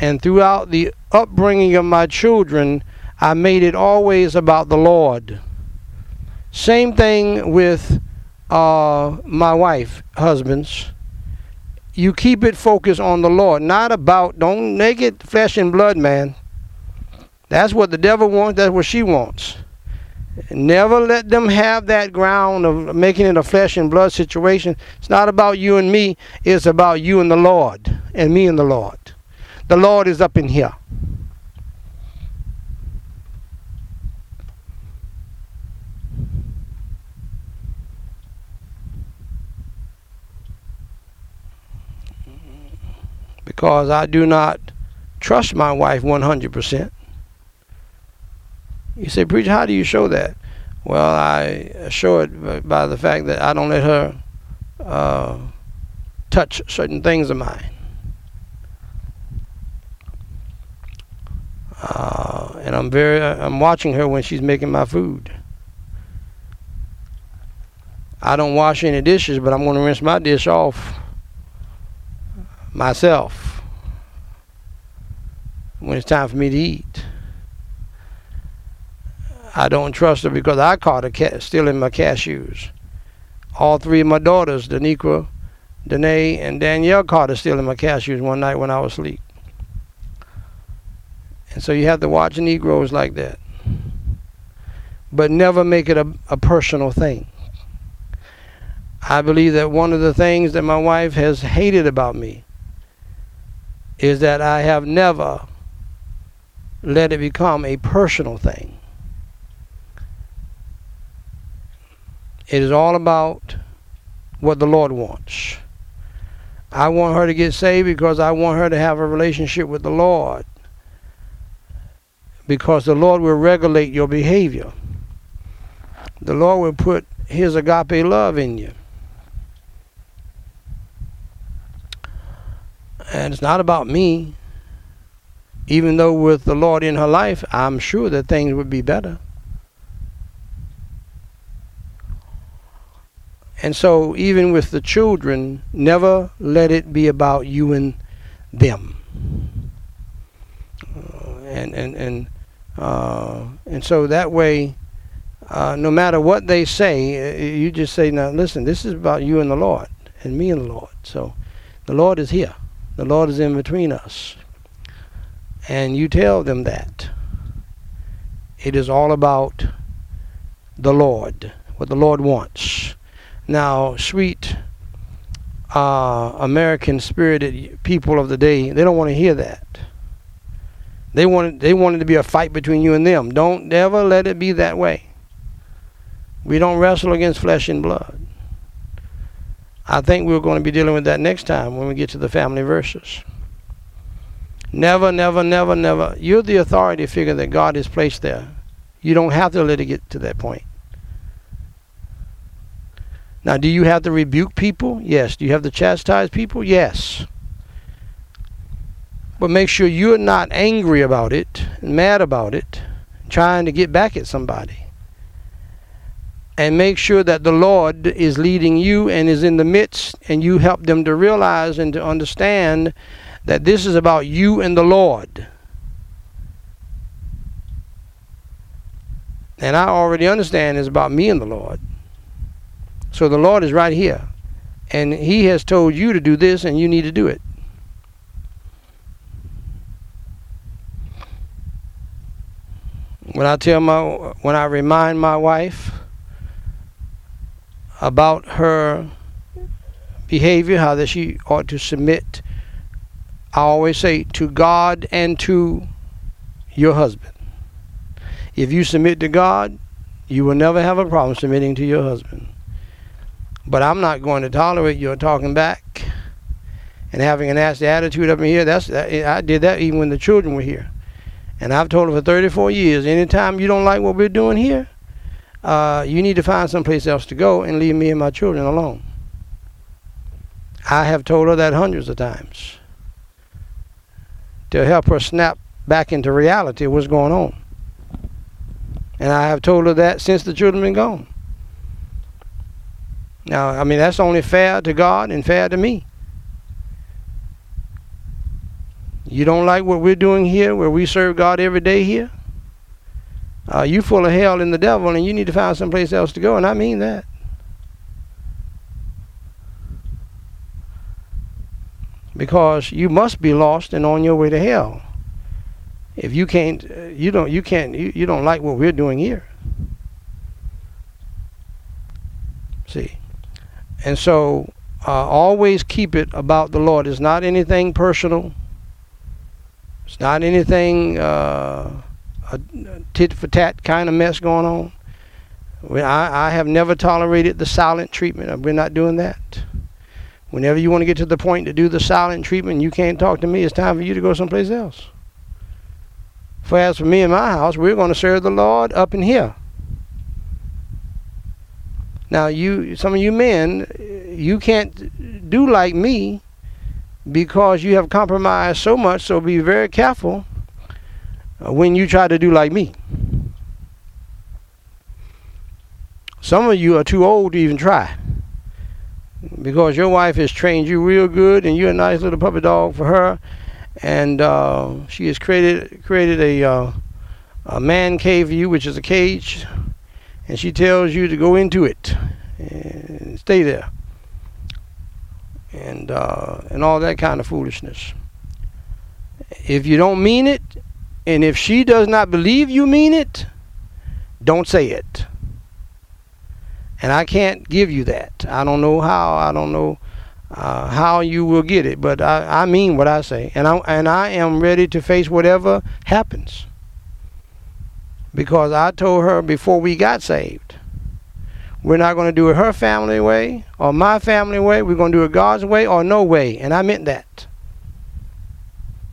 And throughout the upbringing of my children, I made it always about the Lord. Same thing with uh, my wife, husbands. You keep it focused on the Lord, not about, don't make it flesh and blood, man. That's what the devil wants, that's what she wants. Never let them have that ground of making it a flesh and blood situation. It's not about you and me, it's about you and the Lord, and me and the Lord. The Lord is up in here. because I do not trust my wife 100%. You say, Preacher, how do you show that? Well, I show it by the fact that I don't let her uh, touch certain things of mine. Uh, and I'm very, I'm watching her when she's making my food. I don't wash any dishes, but I'm going to rinse my dish off myself when it's time for me to eat. I don't trust her because I caught her stealing my cashews. All three of my daughters, Daniqua, Danae, and Danielle, caught her stealing my cashews one night when I was asleep. And so you have to watch Negroes like that. But never make it a, a personal thing. I believe that one of the things that my wife has hated about me is that I have never let it become a personal thing. It is all about what the Lord wants. I want her to get saved because I want her to have a relationship with the Lord. Because the Lord will regulate your behavior. The Lord will put His agape love in you. And it's not about me. Even though with the Lord in her life, I'm sure that things would be better. And so, even with the children, never let it be about you and them. Uh, and and and uh, and so that way, uh, no matter what they say, uh, you just say, "Now, listen, this is about you and the Lord, and me and the Lord." So, the Lord is here. The Lord is in between us. And you tell them that. It is all about the Lord, what the Lord wants. Now, sweet uh, American spirited people of the day, they don't want to hear that. They want they want it to be a fight between you and them. Don't ever let it be that way. We don't wrestle against flesh and blood. I think we're going to be dealing with that next time when we get to the family verses. Never, never, never, never. You're the authority figure that God has placed there. You don't have to let it get to that point. Now, do you have to rebuke people? Yes. Do you have to chastise people? Yes. But make sure you're not angry about it, mad about it, trying to get back at somebody and make sure that the Lord is leading you and is in the midst, and you help them to realize and to understand that this is about you and the Lord. And I already understand it's about me and the Lord. So the Lord is right here. And He has told you to do this, and you need to do it. When I tell my, when I remind my wife, about her behavior, how that she ought to submit. I always say to God and to your husband. If you submit to God, you will never have a problem submitting to your husband. But I'm not going to tolerate your talking back and having a nasty attitude up in here. That's I did that even when the children were here. And I've told her for 34 years, anytime you don't like what we're doing here, uh, you need to find someplace else to go and leave me and my children alone. I have told her that hundreds of times to help her snap back into reality what's going on. And I have told her that since the children been gone. Now, I mean, that's only fair to God and fair to me. You don't like what we're doing here, where we serve God every day here? Uh, you full of hell and the devil, and you need to find someplace else to go, and I mean that. Because you must be lost and on your way to hell. If you can't, uh, you don't, you can't, you, you don't like what we're doing here. See, and so uh, always keep it about the Lord. It's not anything personal. It's not anything uh, a tit for tat kind of mess going on. I, I have never tolerated the silent treatment. We're not doing that. Whenever you want to get to the point to do the silent treatment, you can't talk to me. It's time for you to go someplace else. For as for me and my house, we're going to serve the Lord up in here. Now, you, some of you men, you can't do like me because you have compromised so much. So be very careful when you try to do like me. Some of you are too old to even try because your wife has trained you real good and you're a nice little puppy dog for her and uh, she has created created a uh, a man cave for you which is a cage and she tells you to go into it and stay there and uh, and all that kind of foolishness. If you don't mean it, and if she does not believe you mean it, don't say it. And I can't give you that. I don't know how. I don't know uh, how you will get it, but I, I mean what I say, and I and I am ready to face whatever happens. Because I told her before we got saved, we're not going to do it her family way or my family way. We're going to do it God's way or no way. And I meant that.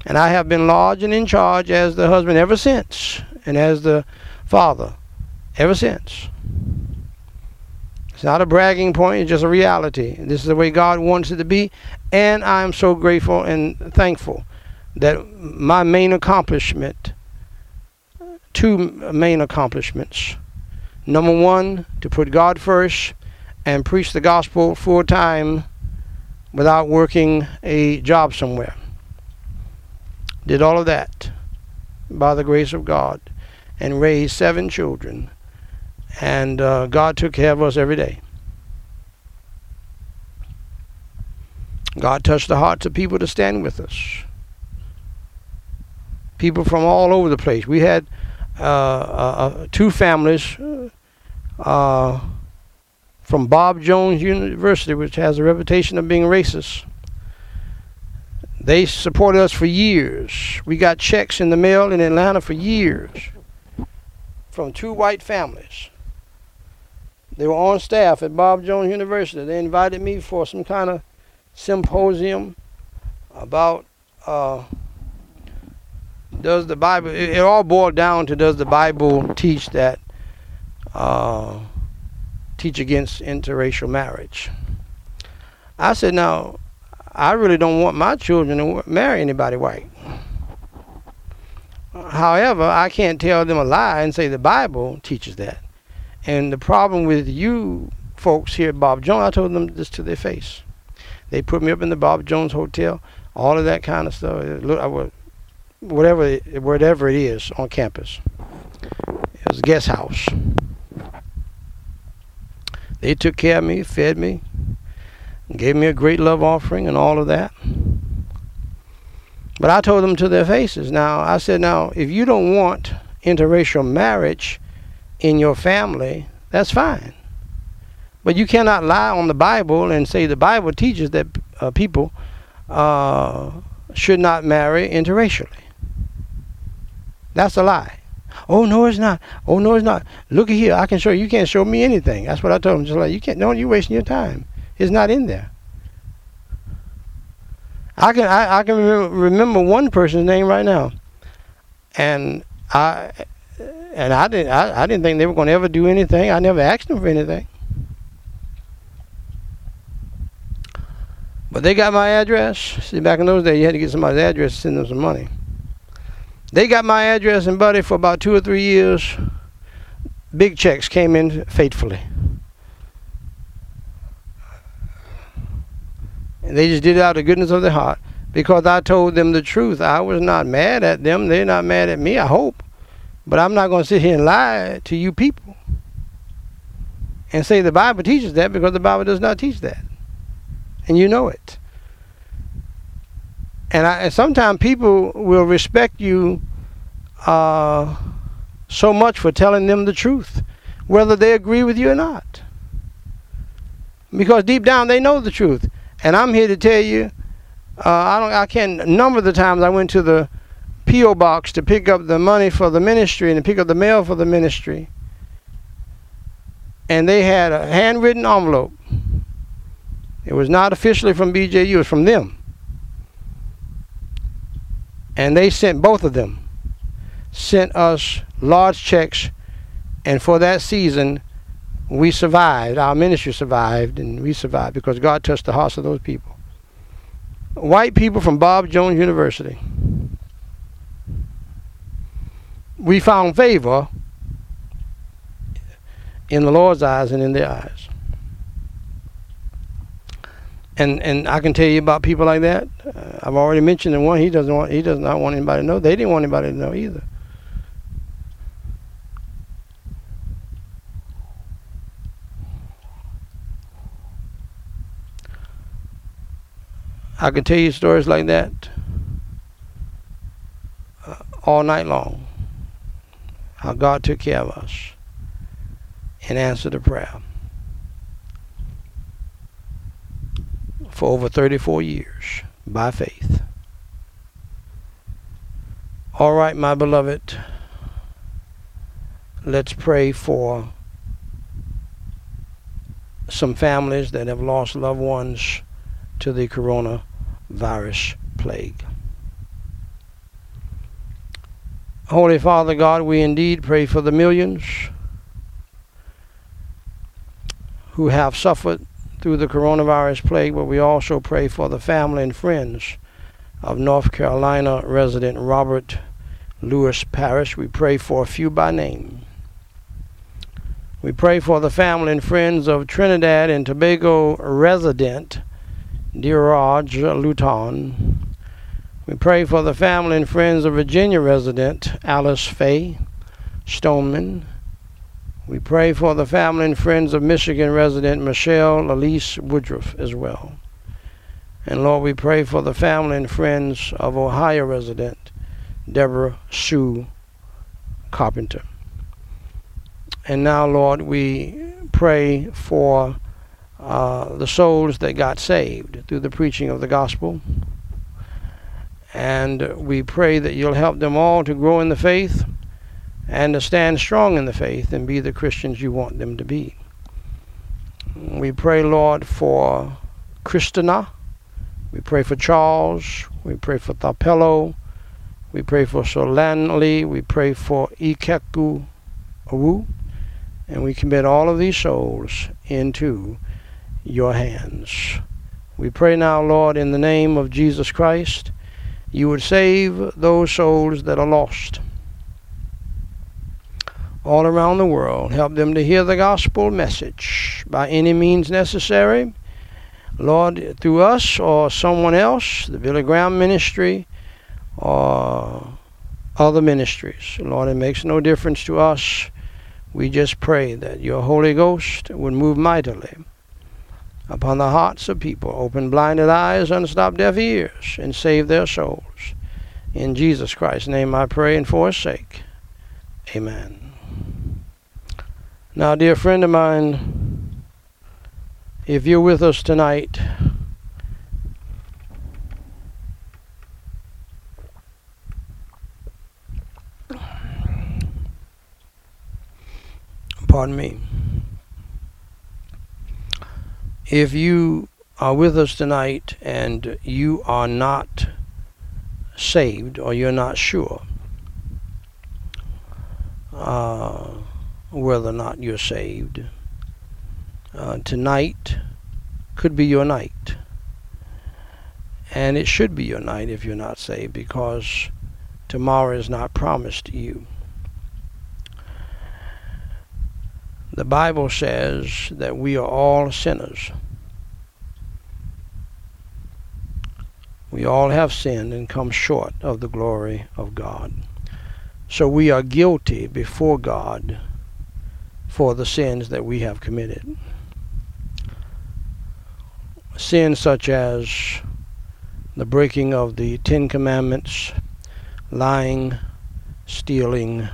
And I have been large and in charge as the husband ever since, and as the father ever since. It's not a bragging point, it's just a reality. This is the way God wants it to be. And I'm so grateful and thankful that my main accomplishment, two main accomplishments, Number one, to put God first and preach the gospel full time without working a job somewhere. Did all of that by the grace of God and raised seven children. And uh, God took care of us every day. God touched the hearts of people to stand with us. People from all over the place. We had two families uh, from Bob Jones University, which has a reputation of being racist. They supported us for years. We got checks in the mail in Atlanta for years from two white families. They were on staff at Bob Jones University. They invited me for some kind of symposium about uh, does the Bible, it, it all boiled down to does the Bible teach that uh, teach against interracial marriage. I said, now, I really don't want my children to marry anybody white. However, I can't tell them a lie and say the Bible teaches that. And the problem with you folks here at Bob Jones, I told them this to their face. They put me up in the Bob Jones Hotel, all of that kind of stuff. Look, I was, whatever, whatever it is on campus. It was a guest house. They took care of me, fed me, gave me a great love offering and all of that. But I told them to their faces. Now, I said, now, if you don't want interracial marriage in your family, that's fine. But you cannot lie on the Bible and say the Bible teaches that uh, people uh, should not marry interracially. That's a lie. Oh no, it's not. Oh no, it's not. Look at here. I can show you. You can't show me anything. That's what I told him. Just like you can't. No, you're wasting your time. It's not in there. I can I, I can remember, remember one person's name right now, and I and I didn't I, I didn't think they were going to ever do anything. I never asked them for anything. But they got my address. See, back in those days, you had to get somebody's address to send them some money. They got my address and buddy for about two or three years. big checks came in faithfully. And they just did it out of the goodness of their heart because I told them the truth. I was not mad at them. They're not mad at me, I hope. But I'm not going to sit here and lie to you people and say the Bible teaches that because the Bible does not teach that. And you know it. And, I, sometimes people will respect you uh, so much for telling them the truth, whether they agree with you or not. Because deep down they know the truth. And I'm here to tell you, uh, I don't, I can't number the times I went to the PO box to pick up the money for the ministry and to pick up the mail for the ministry, and they had a handwritten envelope. It was not officially from BJU; it was from them, and they sent both of them sent us large checks, and for that season, we survived. Our ministry survived, and we survived because God touched the hearts of those people. White people from Bob Jones University. We found favor in the Lord's eyes and in their eyes. And and I can tell you about people like that. Uh, I've already mentioned the one. He doesn't want. He does not want anybody to know. They didn't want anybody to know either. I can tell you stories like that uh, all night long. How God took care of us and answered the prayer for over 34 years by faith. All right, my beloved, let's pray for some families that have lost loved ones to the corona virus plague. Holy Father God, we indeed pray for the millions who have suffered through the coronavirus plague, but we also pray for the family and friends of North Carolina resident Robert Lewis Parrish. We pray for a few by name. We pray for the family and friends of Trinidad and Tobago resident Diraj Luton. We pray for the family and friends of Virginia resident Alice Faye Stoneman. We pray for the family and friends of Michigan resident Michelle Elise Woodruff as well. And Lord, we pray for the family and friends of Ohio resident Deborah Sue Carpenter. And now, Lord, we pray for uh, the souls that got saved through the preaching of the gospel. And we pray that you'll help them all to grow in the faith and to stand strong in the faith and be the Christians you want them to be. We pray, Lord, for Christina. We pray for Charles. We pray for Thapello. We pray for Solanli. We pray for Ikeku Awu. And we commit all of these souls into your hands. We pray now, Lord, in the name of Jesus Christ, you would save those souls that are lost all around the world. Help them to hear the gospel message by any means necessary. Lord, through us or someone else, the Billy Graham ministry or other ministries. Lord, it makes no difference to us. We just pray that your Holy Ghost would move mightily upon the hearts of people, open blinded eyes, unstop deaf ears, and save their souls. In Jesus Christ's name I pray and for his sake. Amen. Now, dear friend of mine, if you're with us tonight, pardon me if you are with us tonight and you are not saved or you're not sure uh, whether or not you're saved, uh, tonight could be your night. And it should be your night if you're not saved because tomorrow is not promised to you. The Bible says that we are all sinners. We all have sinned and come short of the glory of God. So we are guilty before God for the sins that we have committed. Sins such as the breaking of the Ten Commandments, lying, stealing,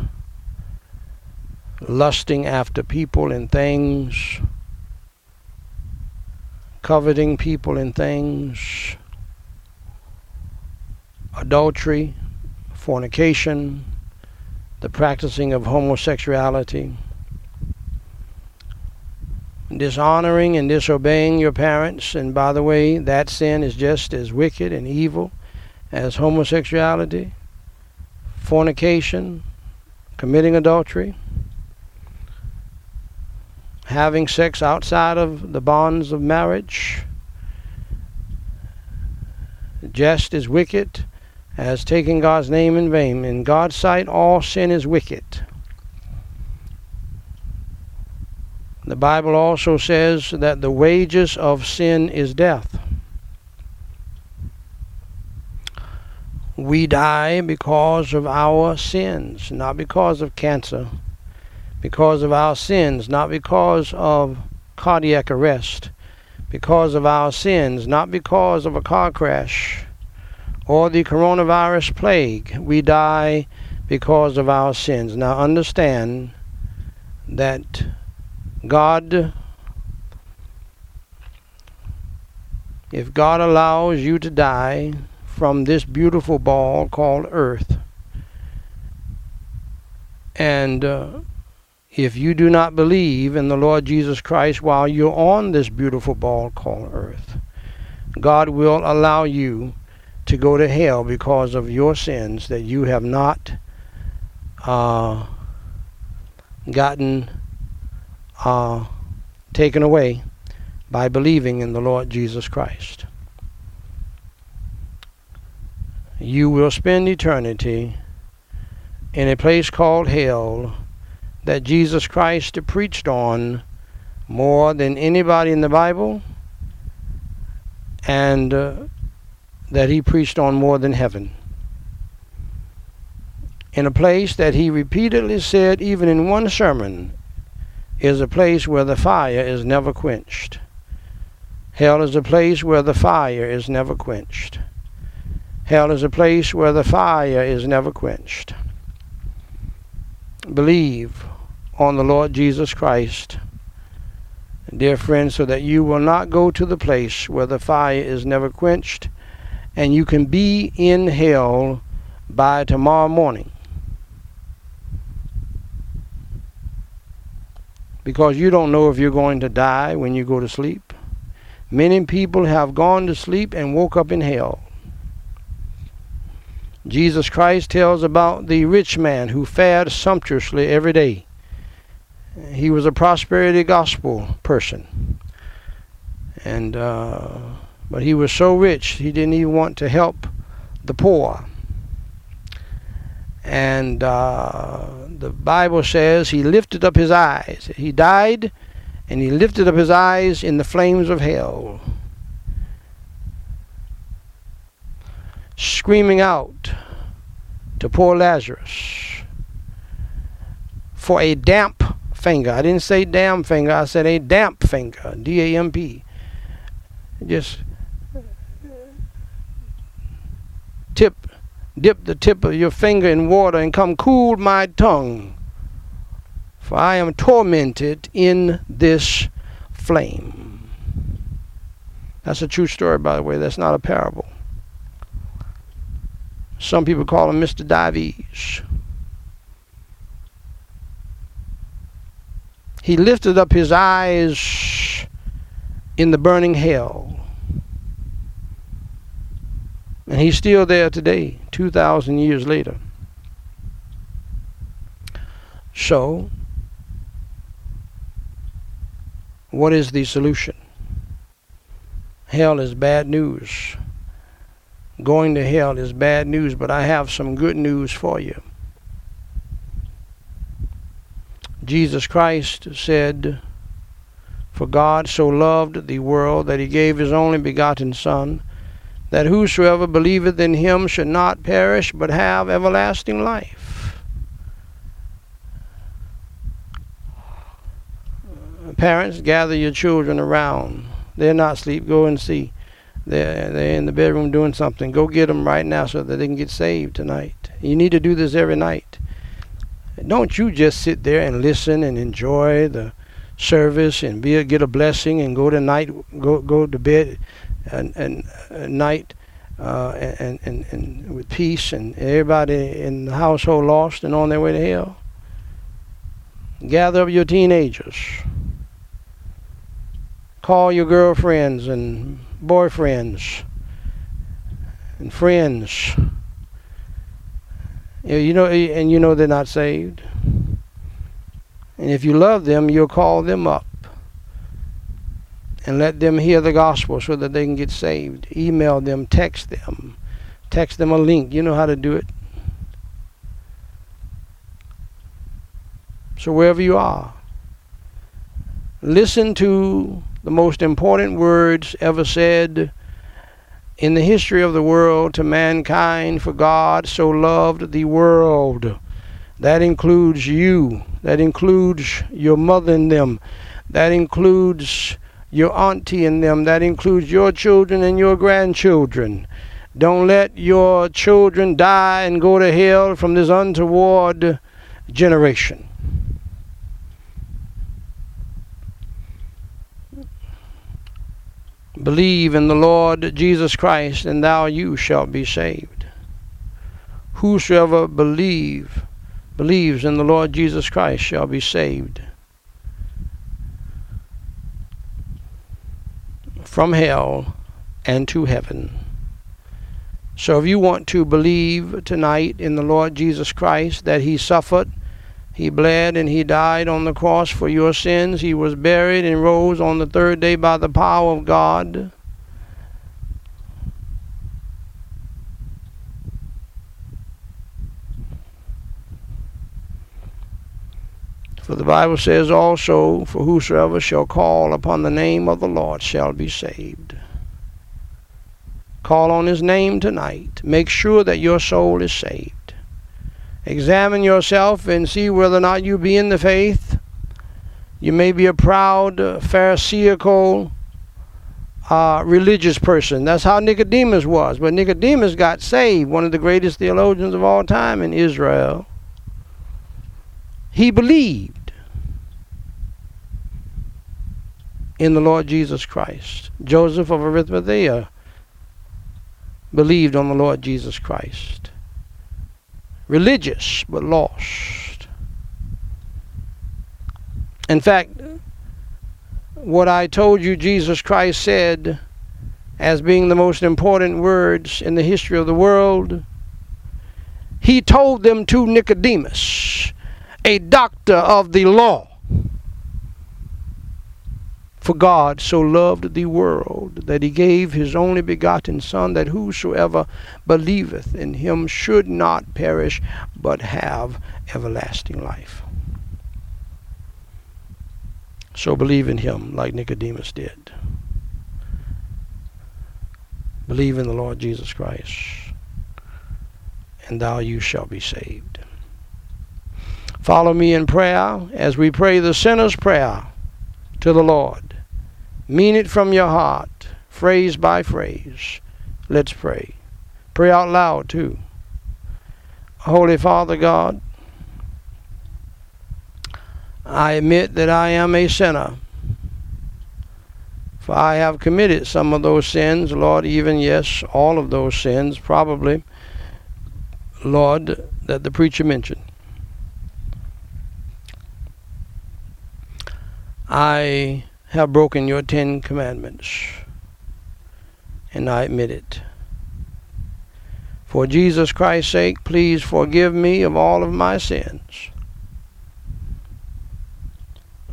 lusting after people and things, coveting people and things, adultery, fornication, the practicing of homosexuality, dishonoring and disobeying your parents. And by the way, that sin is just as wicked and evil as homosexuality, fornication, committing adultery, having sex outside of the bonds of marriage, just as wicked as taking God's name in vain. In God's sight, all sin is wicked. The Bible also says that the wages of sin is death. We die because of our sins, not because of cancer, because of our sins, not because of cardiac arrest, because of our sins, not because of a car crash or the coronavirus plague. We die because of our sins. Now understand that God, if God allows you to die from this beautiful ball called earth, and uh, if you do not believe in the Lord Jesus Christ while you're on this beautiful ball called earth, God will allow you to go to hell because of your sins that you have not uh, gotten uh, taken away by believing in the Lord Jesus Christ. You will spend eternity in a place called hell that Jesus Christ preached on more than anybody in the Bible and uh, that he preached on more than heaven. In a place that he repeatedly said, even in one sermon, is a place where the fire is never quenched. Hell is a place where the fire is never quenched. Hell is a place where the fire is never quenched. Believe on the Lord Jesus Christ, dear friends, so that you will not go to the place where the fire is never quenched and you can be in hell by tomorrow morning. Because you don't know if you're going to die when you go to sleep. Many people have gone to sleep and woke up in hell. Jesus Christ tells about the rich man who fared sumptuously every day. He was a prosperity gospel person. And uh, but he was so rich, he didn't even want to help the poor. And uh, the Bible says he lifted up his eyes. He died and he lifted up his eyes in the flames of hell, screaming out to poor Lazarus for a damp finger. I didn't say damn finger, I said a damp finger, D A M P. Just tip, dip the tip of your finger in water and come cool my tongue. For I am tormented in this flame. That's a true story, by the way. That's not a parable. Some people call him Mr. Dives. He lifted up his eyes in the burning hell and he's still there today, 2,000 years later. So, what is the solution? Hell is bad news. Going to hell is bad news, but I have some good news for you. Jesus Christ said, For God so loved the world that he gave his only begotten Son, that whosoever believeth in him should not perish but have everlasting life. Parents, gather your children around. They're not asleep. Go and see. They're, they're in the bedroom doing something. Go get them right now so that they can get saved tonight. You need to do this every night. Don't you just sit there and listen and enjoy the service and be a, get a blessing and go to night go go to bed and and uh, night uh, and, and and with peace and everybody in the household lost and on their way to hell. Gather up your teenagers. Call your girlfriends and boyfriends and friends. You know, and you know they're not saved. And if you love them, you'll call them up and let them hear the gospel so that they can get saved. Email them, text them, text them a link. You know how to do it. So, wherever you are, listen to the most important words ever said in the history of the world to mankind, for God so loved the world. That includes you. That includes your mother and them. That includes your auntie and them. That includes your children and your grandchildren. Don't let your children die and go to hell from this untoward generation. Believe in the Lord Jesus Christ, and thou you shalt be saved. Whosoever believe believes in the Lord Jesus Christ shall be saved from hell and to heaven. So if you want to believe tonight in the Lord Jesus Christ that he suffered he bled and he died on the cross for your sins. He was buried and rose on the third day by the power of God. For the Bible says also, For whosoever shall call upon the name of the Lord shall be saved. Call on his name tonight. Make sure that your soul is saved. Examine yourself and see whether or not you be in the faith. You may be a proud, Pharisaical, uh, religious person. That's how Nicodemus was. But Nicodemus got saved, one of the greatest theologians of all time in Israel. He believed in the Lord Jesus Christ. Joseph of Arimathea believed on the Lord Jesus Christ religious but lost. In fact, what I told you Jesus Christ said as being the most important words in the history of the world, he told them to Nicodemus, a doctor of the law. For God so loved the world that he gave his only begotten Son, that whosoever believeth in him should not perish, but have everlasting life. So believe in him like Nicodemus did. Believe in the Lord Jesus Christ, and thou you shall be saved. Follow me in prayer as we pray the sinner's prayer to the Lord. Mean it from your heart, phrase by phrase. Let's pray. Pray out loud, too. Holy Father God, I admit that I am a sinner. For I have committed some of those sins, Lord, even, yes, all of those sins, probably, Lord, that the preacher mentioned. I have broken your Ten Commandments, and I admit it. For Jesus Christ's sake, please forgive me of all of my sins,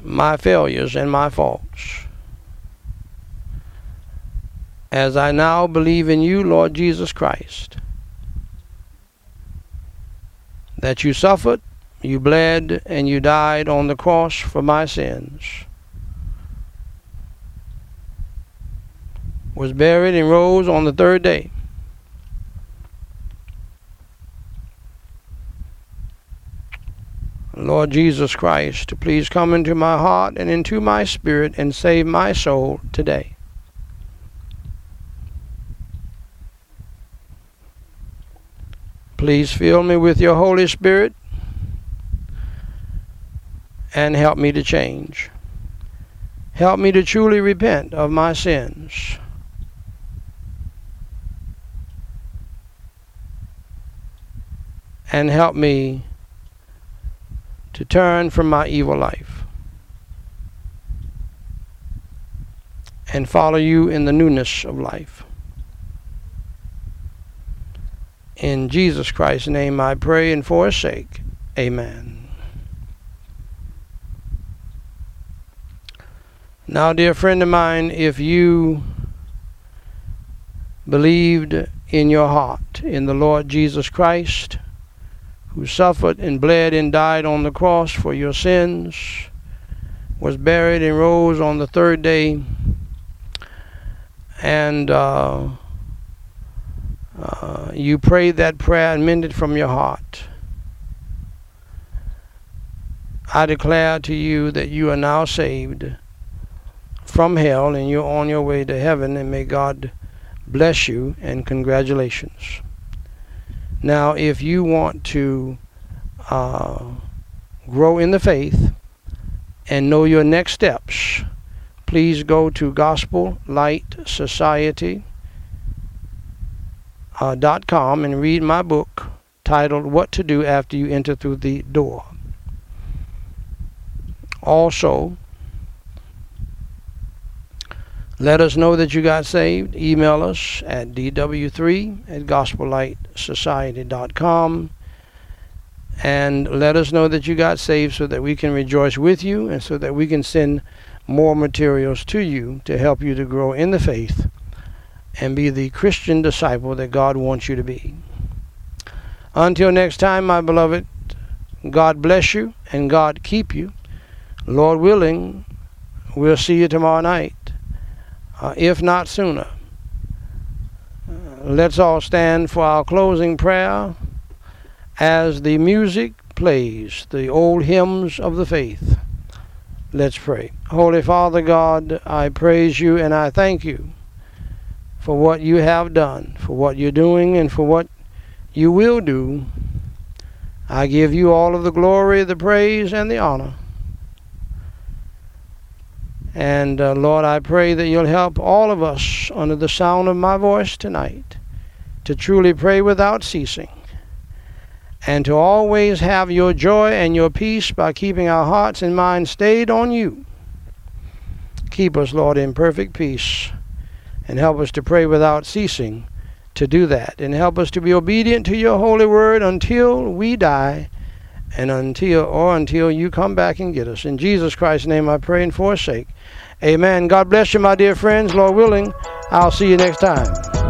my failures, and my faults. As I now believe in you, Lord Jesus Christ, that you suffered, You bled and you died on the cross for my sins. Was buried and rose on the third day. Lord Jesus Christ, please come into my heart and into my spirit and save my soul today. Please fill me with your Holy Spirit and help me to change. Help me to truly repent of my sins. And help me to turn from my evil life and follow you in the newness of life. In Jesus Christ's name I pray and for his sake. Amen. Now, dear friend of mine, if you believed in your heart in the Lord Jesus Christ, who suffered and bled and died on the cross for your sins, was buried and rose on the third day, and uh, uh, you prayed that prayer and meant it from your heart. I declare to you that you are now saved from hell and you're on your way to heaven, and may God bless you and congratulations. Now, if you want to uh, grow in the faith and know your next steps, please go to Gospel Light Society. Uh, dot com and read my book titled What to Do After You Enter Through the Door. Also, let us know that you got saved. Email us at dw3 at gospellightsociety.com and let us know that you got saved so that we can rejoice with you and so that we can send more materials to you to help you to grow in the faith and be the Christian disciple that God wants you to be. Until next time, my beloved, God bless you and God keep you. Lord willing, we'll see you tomorrow night uh, if not sooner. Uh, let's all stand for our closing prayer as the music plays, the old hymns of the faith. Let's pray. Holy Father God, I praise you and I thank you for what you have done, for what you're doing, and for what you will do. I give you all of the glory, the praise, and the honor. And uh, Lord, I pray that you'll help all of us under the sound of my voice tonight to truly pray without ceasing and to always have your joy and your peace by keeping our hearts and minds stayed on you. Keep us, Lord, in perfect peace and help us to pray without ceasing to do that and help us to be obedient to your holy word until we die and until or until you come back and get us. In Jesus Christ's name I pray and forsake. Amen. God bless you, my dear friends. Lord willing, I'll see you next time.